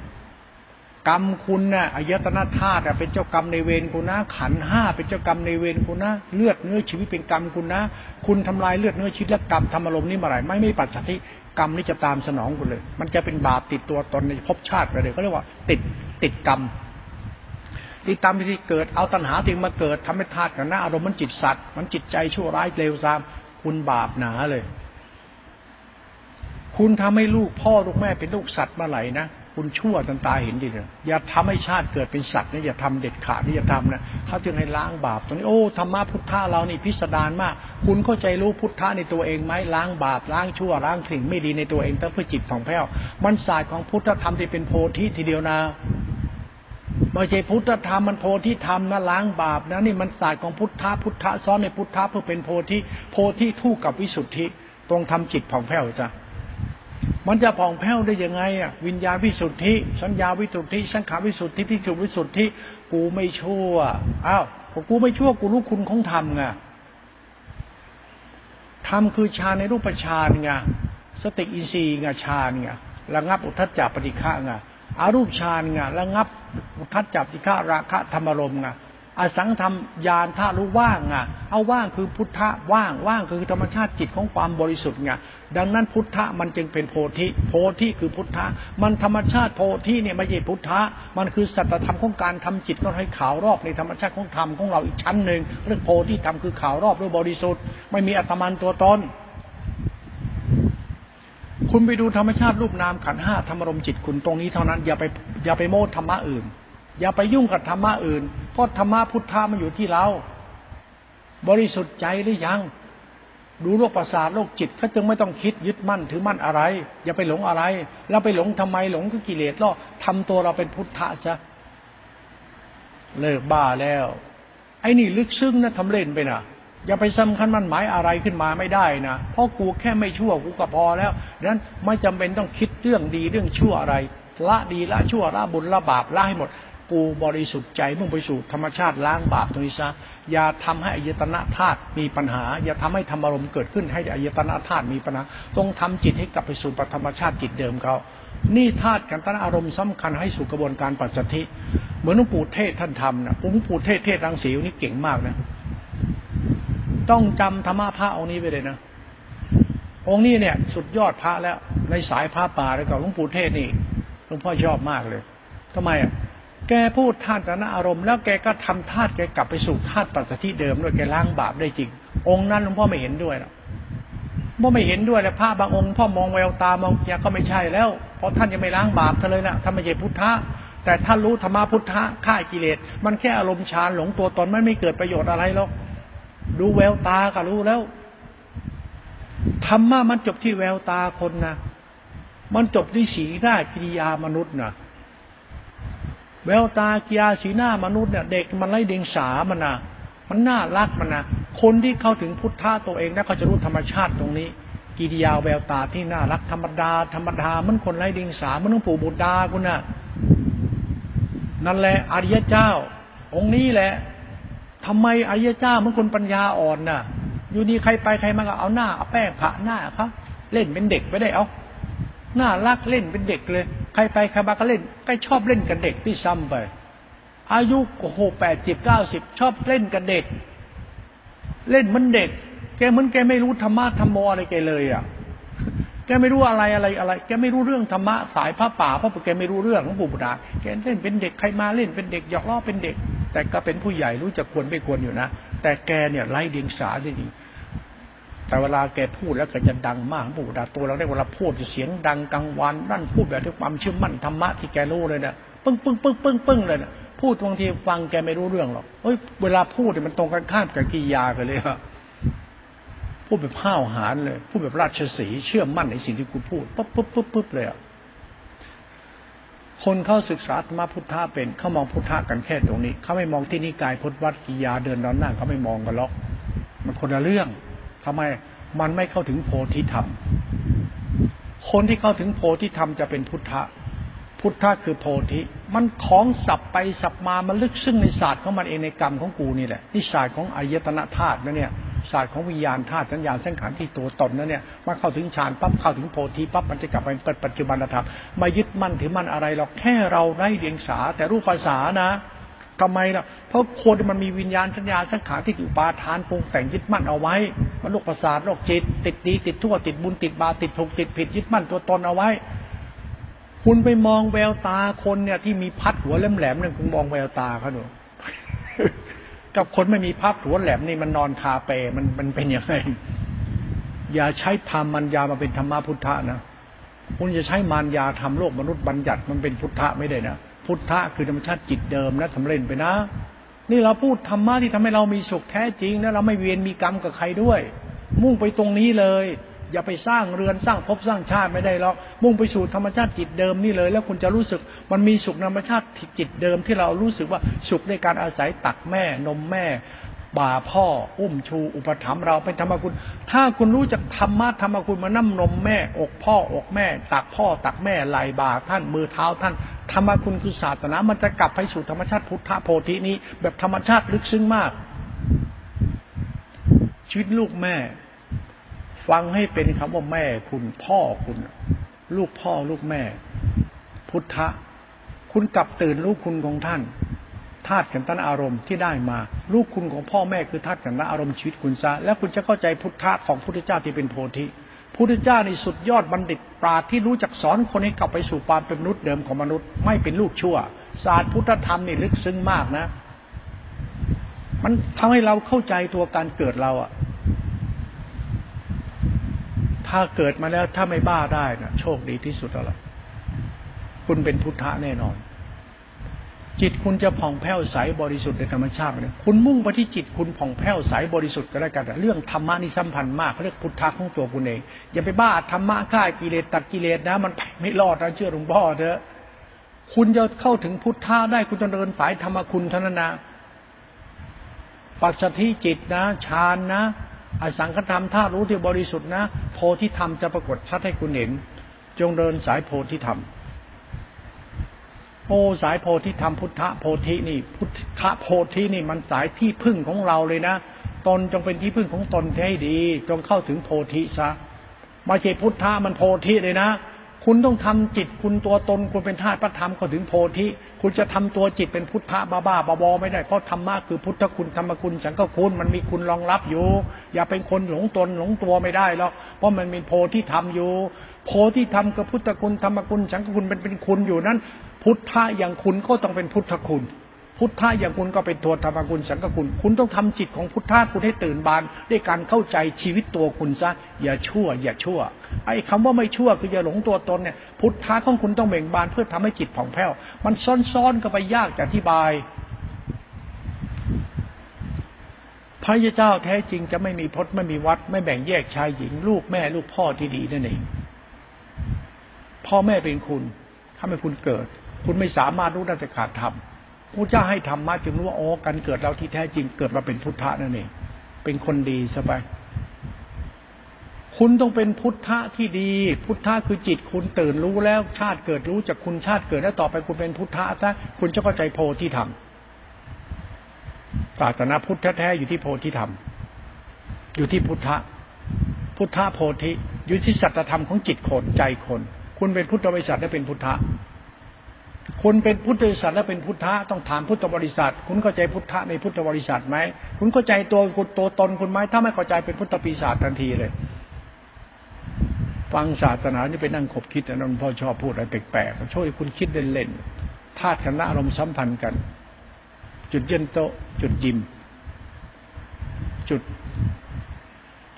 กรรมคุณนะ่ะอายตนะธาตุเป็นเจ้ากรรมในเวรคุณนะขันห้าเป็นเจ้ากรรมในเวรคุณนะเลือดเนื้อชีวิตเป็นกรรมคุณนะ คุณทำลายเลือดเนื้อชีวิตและกรรมทำอารมณ์นี่มาไรไม่ไม่ปัจจัยกรรมนี่จะตามสนองคุณเลย มันจะเป็นบาปติดตัวตนในภพชาติไปเลยเขาเรียกว่า ติดติดกรรม ที่ตามที่เกิดเอาตัณหาถึงมาเกิดทำให้ธาตุกับหน้าอารมณ์มันจิตสัตว์มันจิตใจชั่วร้ายเลวทราม คุณบาปหนาเลย คุณทำให้ลูกพ่อลูกแม่เป็นลูกสัตว์มาไหลนะคุณชั่วจนตาเห็นดิเลยอย่าทำให้ชาติเกิดเป็นสัตว์นะอย่าทำเด็ดขาดนี่อย่าทำนะเขาจึงให้ล้างบาปตรงนี้โอ้ธรรมะพุทธะเรานี่พิสดารมาก คุณเข้าใจรู้พุทธะในตัวเองไหมล้างบาปล้างชั่วล้างสิ่งไม่ดีในตัวเองแต่เพื่อจิตของแผ้วมันศาสตร์ของพุทธธรรมที่เป็นโพธิทีเดียวนะ ไม่ใช่พุทธธรรมมันโพธิธรรมนะล้างบาปนะนี่มันศาสตร์ของพุทธะพุทธะซ้อนในพุทธะเพื่อเป็นโพธิโพธิทู่กับวิสุทธิ ตรงทำจิตผ่องแผ้วจ้ะมันจะผ่องแผ้วได้ยังไงอะวิญญาณวิสุทธิ สัญญาวิสุทธิ สังขารวิสุทธิพิจุวิสุทธิ กูไม่ชั่วอ้าวกูไม่ชั่วกูรู้คุณของธรรมไงธรรมคือฌานในรูปฌานไงสติอินทรีย์ไงฌานไงระงับอุทธจจปฏิฆะไง อารูปฌานไงระงับอุทัศจับติฆะราคะธรรมรมไงอสังธรรมญาณธารู้ว่างไงเอาว่างคือพุทธะว่างว่างคือธรรมชาติจิตของความบริสุทธิ์ไงดังนั้นพุทธะมันจึงเป็นโพธิ โพธิคือพุทธะ มันธรรมชาติโพธิเนี่ยไม่ใช่พุทธะ มันคือสัจธรรมของการทำจิตก็ให้ขาวรอบในธรรมชาติของธรรมของเราอีกชั้นหนึ่งเรื่องโพธิธรรมคือขาวรอบด้วยบริสุทธิ์ ไม่มีอัตมันตัวตน คุณไปดูธรรมชาติรูปนามขันห้าธรรมรมจิตคุณตรงนี้เท่านั้น อย่าไปอย่าไปโมดธรรมะอื่น อย่าไปยุ่งกับธรรมะอื่น เพราะธรรมะพุทธะมันอยู่ที่เรา บริสุทธิ์ใจหรือยัง ดูโรคประสาทโรคจิตเขาจึงไม่ต้องคิดยึดมั่นถือมั่นอะไร อย่าไปหลงอะไร แล้วไปหลงทำไมหลงก็กิเลสล่อทำตัวเราเป็นพุทธะซะเลิกบ้าแล้ว ไอ้นี่ลึกซึ้งนะทำเล่นไปนะ อย่าไปสำคัญมันหมายอะไรขึ้นมาไม่ได้นะเพราะกูแค่ไม่ชั่วกูก็พอแล้วดังนั้นไม่จำเป็นต้องคิดเรื่องดีเรื่องชั่วอะไร ละดีละชั่วละบุญละบาปละให้หมด กูบริสุทธิ์ใจมุ่งไปสู่ธรรมชาติล้างบาปตรงนี้ซะอย่าทำให้อายตนะธาตุมีปัญหา อย่าทำให้ธรรมารมณ์เกิดขึ้นให้อายตนะธาตุมีปัญหาต้องทำจิตให้กลับไปสู่ปธรรมชาติจิตเดิมเขานี่ธาตุกันตนะอารมณ์สำคัญให้สู่กระบวนการปัจจัติเหมือนหลวงปู่เทศท่านทำนะหลวงปู่เทศเทศรังสีนี่เก่งมากนะ ต้องจำธรรมะพระองค์นี้ไปเลยนะองค์นี้เนี่ย สุดยอดพระแล้ว ในสายพระป่าแล้วก็หลวงปู่เทศนี่หลวงพ่อชอบมากเลยทำไมอะแกพูดธานตนะอารมณ์แล้วแกก็ทำธาตุแกกลับไปสู่ธาตุปัจจุบันเดิมด้วยแกล้างบาปได้จริง องค์นั้นหลวงพ่อไม่เห็นด้วยหรอกพ่อไม่เห็นด้วยแล้วพระบางองค์พ่อมองแววตามองเนี่ยก็ไม่ใช่แล้ว เพราะท่านยังไม่ล้างบาปเธอเลยนะท่านไม่ใช่พุทธะแต่ท่านรู้ธรรมะพุทธะฆ่ากิเลสมันแค่อารมณ์ฌานหลงตัวตนไม่ไม่เกิดประโยชน์อะไรหรอก ดูแววตาก็รู้แล้วธรรมะมันจบที่แววตาคนนะมันจบที่สีหน้ากิริยามนุษย์นะแววตากิริยาสีหน้ามนุษย์เนี่ย เด็กมันไล่เดียงสามันนะมันน่ารักมันนะคนที่เข้าถึงพุทธะตัวเองแล้วก็จะรู้ธรรมชาติตรงนี้ กิริยาแววตาที่น่ารักธรรมดา ธรรมดามันคนไล่เดียงสามันต้องปู่บุตรดาคุณนะ่ะนั่นแหละอริยเจ้า องค์นี้แหละ ทำไมอริยเจ้ามันคนปัญญาอ่อนน่ะ อยู่ดีใครไปใครมาก็เอาหน้าเอาแป้งผ่าหน้าครับเล่นเป็นเด็กไปได้เอาหน้ารักเล่นเป็นเด็กเลย ใครไปใครมาก็เล่นก็ชอบเล่นกับเด็กที่ซ้ำไป อายุโอ้โหแปดสิบเก้าสิบชอบเล่นกับเด็ก เล่นมันเด็ก แกเหมือนแกไม่รู้ธรรมะธรรมโมอะไรแกเลยอะแกไม่รู้อะไรอะไรอะไร แกไม่รู้เรื่องธรรมะสายพระป่าเพราะแกไม่รู้เรื่องของปู่บุตรแกเล่นเป็นเด็กใครมาเล่นเป็นเด็กหยอกล้อเป็นเด็ก แต่ก็เป็นผู้ใหญ่รู้จักควรไม่ควรอยู่นะ แต่แกเนี่ยไล่เดียงสาได้ดีแต่เวลาแกพูดแล้วก็จะดังมากปู่ดาตัวเราได้เวลาพูดจะเสียงดังกลางวันนั่นพูดแบบด้วยความเชื่อมั่นธรรมะที่แกรู้เลยเนี่ยปึ้งปึ้งปึ้งปึ้งปึ้งเลยเนี่ยพูดบางทีฟังแกไม่รู้เรื่องหรอกเฮ้ยเวลาพูดเนี่ยมันตรงกันข้ามกับกิยากันเลยฮะพูดแบบห้าวหาญเลย พูดแบบราชสีเชื่อมั่นในสิ่งที่กูพูดปุ๊บปุ๊บปุ๊บปุ๊บเลยอะ คนเข้าศึกษาธรรมพุทธะเป็นเขามองพุทธะกันแค่ตรงนี้เขาไม่มองที่นิกายพุทธวัดกิยาเดินดอนหน้าเขาไม่มองกันหรอก มันคนละเรื่องทำไมมันไม่เข้าถึงโพธิธรรม คนที่เข้าถึงโพธิธรรมจะเป็นพุทธะพุทธะคือโพธิมันของสับไปสับมามันลึกซึ้งในศาสตร์ของมันเองในกรรมของกูนี่แหละนี่ศาสตร์ของอายตนะธาตุนะเนี่ย ศาสตร์ของวิญญาณธาตุสัญญาเส้นขานที่ตัวตนนั่นเนี่ยมาเข้าถึงฌานปั๊บเข้าถึงโพธิปั๊บมันจะกลับไปเป็นปัจจุบันธรรมมายึดมั่นถือมั่นอะไรหรอกแค่เราไร้เดียงสาแต่รูปภาษานะทำไมล่ะ เพราะคนมันมีวิญญาณสัญญาสังขารที่อุปาทานปรุงแต่งยึดมั่นเอาไว้ มันโรคประสาทโรคจิต ติดดีติดทั่วติดบุญติดบาติดถูกติดผิดยึดมั่นตัวตนเอาไว้ คุณไปมองแววตาคนเนี่ยที่มีพัดหัวแหลมๆนี่ยคุณมองแววตาเขาดู กับคนไม่มีภาพหัวแหลมนี่มันนอนคาเปมันมันเป็นยังไงอย่าใช้ธรรมมัญญามาเป็นธรรมพุทธะนะคุณจะใช้มารยาทำโลกมนุษย์บัญญัติมันเป็นพุทธะไม่ได้นะพุทธะคือธรรมชาติจิตเดิมนะทำเล่นไปนะ นี่เราพูดธรรมะที่ทำให้เรามีสุขแท้จริงแล้วเราไม่เวียนมีกรรมกับใครด้วย มุ่งไปตรงนี้เลย อย่าไปสร้างเรือนสร้างภพสร้างชาติไม่ได้หรอกมุ่งไปสู่ธรรมชาติจิตเดิมนี่เลย แล้วคุณจะรู้สึกมันมีสุขธรรมชาติจิตเดิมที่เรารู้สึกว่าสุขในการอาศัยตักแม่นมแม่บ่าพ่อ อุ้มชู อุปถัมภ์เราเป็นธรรมคุณ ถ้าคุณรู้จักธรรมะธรรมคุณมานั่มนมแม่ อกพ่ออกแม่ ตักพ่อ ตักแม่ไหลบ่าท่านมือเท้าท่าน ธรรมคุณคือศาสนา มันจะกลับไปสู่ธรรมชาติพุทธโพธินี้ แบบธรรมชาติลึกซึ้งมาก ชีวิตลูกแม่ ฟังให้เป็นคำว่าแม่คุณพ่อคุณ ลูกพ่อลูกแม่ พุทธะ คุณกลับตื่นลูกคุณของท่านธาตุขันธ์อารมณ์ที่ได้มา ลูกคุณของพ่อแม่คือธาตุขันธ์อารมณ์ชีวิตคุณซะ แล้วคุณจะเข้าใจพุทธะของพุทธเจ้าที่เป็นโพธิพุทธเจ้าในสุดยอดบัณฑิตปราที่รู้จักสอนคนให้กลับไปสู่ความเป็นมนุษย์เดิมของมนุษย์ ไม่เป็นลูกชั่ว ศาสตร์พุทธธรรมนี่ลึกซึ้งมากนะ มันทำให้เราเข้าใจตัวการเกิดเราอะ ถ้าเกิดมาแล้วถ้าไม่บ้าได้นะโชคดีที่สุดแล้วคุณเป็นพุทธะแน่นอน จิตคุณจะผ่องแผ้วใสบริสุทธิ์ในธรรมชาติเนี่ยคุณมุ่งไปที่จิตคุณผ่องแผ้วใสบริสุทธิ์ก็แล้วกันเรื่องธรรมะนี่สัมพันธ์มากเขาเรียกพุทธะของตัวคุณเอง อย่าไปบ้าธรรมะฆ่ากิเลสตัดกิเลสนะ มันไม่รอดนะเชื่อหลวงพ่อเถอะคุณจะเข้าถึงพุทธะได้คุณจะเดินสายธรรมคุณเท่านั้นนะปัจจทิจิตนะฌานนะ อสังขธรรมธาตุรู้ที่บริสุทธิ์นะ โพธิธรรมจะปรากฏชัดให้คุณเห็น จงเดินสายโพธิธรรมโอ้สายโพธิธรรมพุทธโพธินี่ พุทธโพธินี่มันสายที่พึ่งของเราเลยนะตนจงเป็นที่พึ่งของตนให้ดี จงเข้าถึงโพธิซะมาเจพุทธะมันโพธิเลยนะ คุณต้องทำจิตคุณตัวตนคุณเป็นธาตุพระธรรมก็ถึงโพธิ คุณจะทำตัวจิตเป็นพุทธะบ้าบ้าบอไม่ได้เพราะธรรมะคือพุทธคุณธรรมคุณสังฆคุณมันมีคุณรองรับอยู่ อย่าเป็นคนหลงตนหลงตัวไม่ได้หรอกเพราะมันมีโพธิธรรมอยู่ โพธิธรรมกับพุทธคุณธรรมคุณสังฆคุณเป็นเป็นคุณอยู่นั้น พุทธะอย่างคุณก็ต้องเป็นพุทธคุณ พุทธะอย่างคุณก็เป็นตัวธรรมคุณสังฆคุณ คุณต้องทำจิตของพุทธะคุณให้ตื่นบาน ด้วยการเข้าใจชีวิตตัวคุณซะ อย่าชั่ว อย่าชั่ว ไอ้คาว่าไม่ชั่วคืออย่าหลงตัวตนเนี่ย พุทธะของคุณต้องเบ่งบานเพื่อทำให้จิตผ่องแผ้ว มันซ้อนๆก็ไปยากจะอธิบาย พระยาเจ้าแท้จริงจะไม่มีพจน์ไม่มีวัด ไม่แบ่งแยกชายหญิง ลูกแม่ลูกพ่อที่ดีนั่นเอง พ่อแม่เป็นคุณถ้าไม่คุณเกิด คุณไม่สามารถรู้ได้จะขาดธรรม พระเจ้าให้ธรรมะจึงรู้ว่าอ๋อการเกิดเราที่แท้จริงเกิดมาเป็นพุทธะนั่นเองเป็นคนดีสบายคุณต้องเป็นพุทธะที่ดี พุทธะคือจิตคุณตื่นรู้แล้วชาติเกิดรู้จากคุณชาติเกิดแล้วต่อไปคุณเป็นพุทธะซะคุณจะเข้าใจโพธิธรรมศาสนาพุทธแท้อยู่ที่โพธิธรรม อยู่ที่พุทธะพุทธะโพธิอยู่ที่สัจธรรมของจิตคนใจคน คุณเป็นพุทธบริษัทและเป็นพุทธะ คุณเป็นพุทธบริษัทและเป็นพุทธะต้องถามพุทธบริษัท คุณเข้าใจพุทธะในพุทธบริษัทไหมคุณเข้าใจตัวคุณตัวตนคุณไหมถ้าไม่เข้าใจเป็นพุทธปีศาจทันทีเลย ฟังศาสนานี่ไปนั่งขบคิดนะนพ่อชอบพูดอะไรแปลกๆช่วยคุณคิดเล่นๆธาตุคณะอารมณ์สัมพันธ์กัน จุดเย็นโตจุดยิม จุด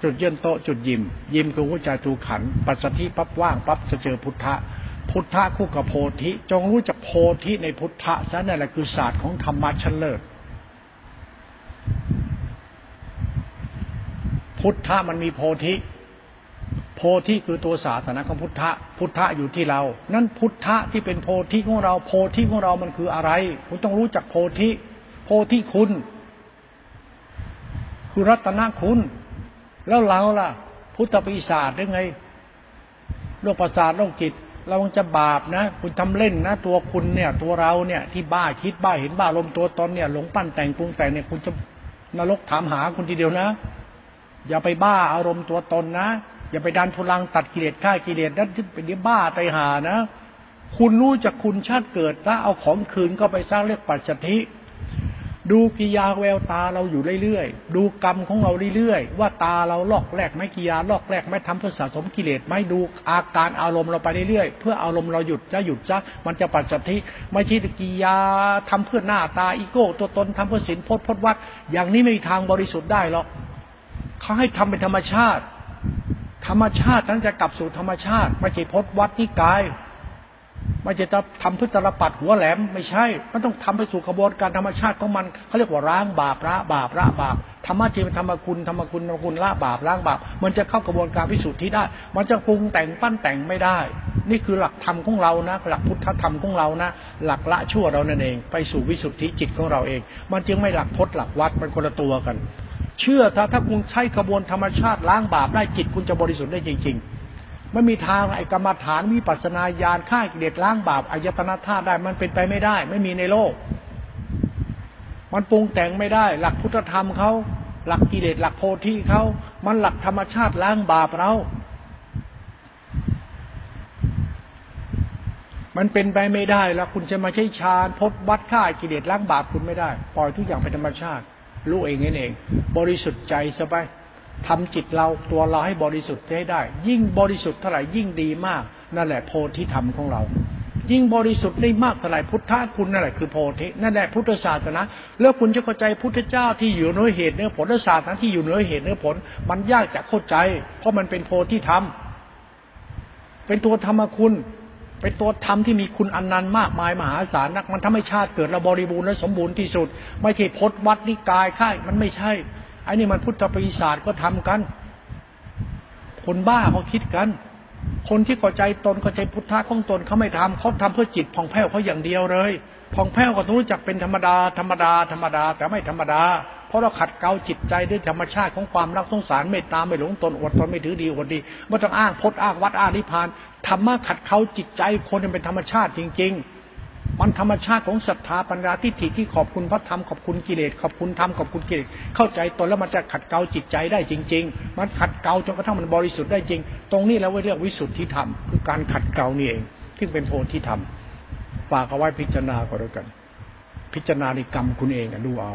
จุดเย็นโตจุดยิม ยิมคือหัวใจตูขัน ปัสสธิปั๊บว่างปั๊บจะเจอพุทธะ พุทธะคู่กับโพธิ จงรู้จักโพธิในพุทธะซะนั่นแหละคือศาสตร์ของธรรมะชั้นเลิศพุทธะมันมีโพธิ โพธิคือตัวศาสนาของพุทธะ พุทธะอยู่ที่เรา นั่นพุทธะที่เป็นโพธิของเรา โพธิของเรามันคืออะไร คุณต้องรู้จักโพธิ โพธิคุณ คือรัตนคุณ แล้วเราล่ะ พุทธปีศาจได้ไงโรคประสาทโรคจิต เราจะบาปนะ คุณทำเล่นนะ ตัวคุณเนี่ย ตัวเราเนี่ยที่บ้าคิดบ้าเห็นบ้าลมตัวตนเนี่ยหลงปั้นแต่งปรุงแต่งเนี่ยคุณจะนรกถามหาคุณทีเดียวนะ อย่าไปบ้าอารมณ์ตัวตนนะ อย่าไปดันทุลังตัดกิเลสฆ่ากิเลสนั่นเป็นเดี๋ยวบ้าไตหานะ คุณรู้จักคุณชาติเกิดถ้าเอาของคืนก็ไปสร้างเรียกปัจจทิ ดูกิยาแววตาเราอยู่เรื่อยๆ ดูกรรมของเราเรื่อยๆ ว่าตาเราลอกแรกไม่กิยาลอกแรกไม่ทำเพื่อสะสมกิเลสไม่ดูอาการอารมณ์เราไปเรื่อยๆ เพื่ออารมณ์เราหยุดจะหยุดซะมันจะปัจจัทิไม่ใช่กิยาทำเพื่อหน้าตาอีโก้ ตัวตนทำเพื่อศีลพจน์พจน์วัด อย่างนี้ไม่มีทางบริสุทธิ์ได้หรอกเขาให้ทำเป็นธรรมชาติ ธรรมชาตินั้นจะกลับสู่ธรรมชาติไม่ใช่พจน์วัดนิกาย ไม่จะทำเพื่อตลปัดหัวแหลมไม่ใช่ มันต้องทำไปสู่กระบวนการธรรมชาติของมันเขาเรียกว่าล้างบาปละบาปละบาปธรรมะจริงเป็นธรรมคุณธรรมคุณธรรมคุณละบาปล้างบาปมันจะเข้ากระบวนการพิสูจน์ที่ได้ มันจะปรุงแต่งปั้นแต่งไม่ได้ นี่คือหลักธรรมของเรานะ หลักพุทธธรรมของเรานะ หลักละชั่วเรานั่นเอง ไปสู่วิสุทธิจิตของเราเอง มันจึงไม่หลักพจน์หลักวัดมันคนละตัวกัน เชื่อถ้าถ้าคุณใช้กระบวนธรรมชาติล้างบาปได้จิตคุณจะบริสุทธิ์ได้จริง ๆ ไม่มีทางไอ้กรรมฐานวิปัสนาญาณฆ่ากิเลสล้างบาปอายตนะธาตุได้มันเป็นไปไม่ได้ ไม่มีในโลก มันปรุงแต่งไม่ได้ หลักพุทธธรรมเขาหลักกิเลสหลักโพธิเขามันหลักธรรมชาติล้างบาปเรา มันเป็นไปไม่ได้แล้วคุณจะมาใช้ฌานพบวัดฆ่ากิเลสล้างบาปคุณไม่ได้ ปล่อยทุกอย่างเป็นธรรมชาติ รู้เองเอง บริสุทธิ์ใจสบาย ทำจิตเราตัวเราให้บริสุทธิ์ให้ได้ ยิ่งบริสุทธิ์เท่าไหร่ยิ่งดีมาก นั่นแหละโพธิธรรมของเรา ยิ่งบริสุทธิ์ได้มากเท่าไหร่พุทธะคุณนั่นแหละคือโพธินั่นแหละพุทธศาสนาแล้วคุณจะเข้าใจพุทธเจ้าที่อยู่เนื้อเหตุเนื้อผลศาสตร์ที่อยู่เนื้อเหตุเนื้อผล มันยากจะเข้าใจ เพราะมันเป็นโพธิธรรมเป็นตัวธรรมคุณเป็นตัวธรรมที่มีคุณอันนันต์มากมายมหาศาลนัก มันทำให้ชาติเกิดระบริบูรณ์และสมบูรณ์ที่สุด ไม่ใช่พจน์วัดนิกายค่ายมันไม่ใช่ ไอ้นี่มันพุทธปีศาจก็ทำกัน คนบ้าเขาคิดกัน คนที่เข้าใจตนเข้าใจพุทธะของตนเขาไม่ทำเขาทำเพื่อจิตผ่องแผ้วเขาอย่างเดียวเลยผ่องแผ้วก็ต้องรู้จักเป็นธรรมดาธรรมดาธรรมดา แต่ไม่ธรรมดา เพราะเราขัดเกลาจิตใจด้วยธรรมชาติของความรักสงสารเมตตาไม่หลงตนอดทนไม่ถือดีอดดีไม่ต้องอ้างพจน์อ้างวัดอ้างนิพพานธรรมะขัดเกลาจิตใจคนเป็นธรรมชาติจริง ๆ มันธรรมชาติของศรัทธาปัญญาทิฏฐิที่ขอบคุณพระธรรมขอบคุณกิเลสขอบคุณธรรมขอบคุณกิเลสเข้าใจตนแล้วมันจะขัดเกลาจิตใจได้จริง ๆ มันขัดเกลาจนกระทั่งมันบริสุทธิ์ได้จริง ตรงนี้แล้วเรียกวิสุทธิธรรมคือการขัดเกลานี่เองที่เป็นโพธิธรรมฝากเอาไว้พิจารณาก็แล้วกัน พิจารณาในกรรมคุณเองดูเอา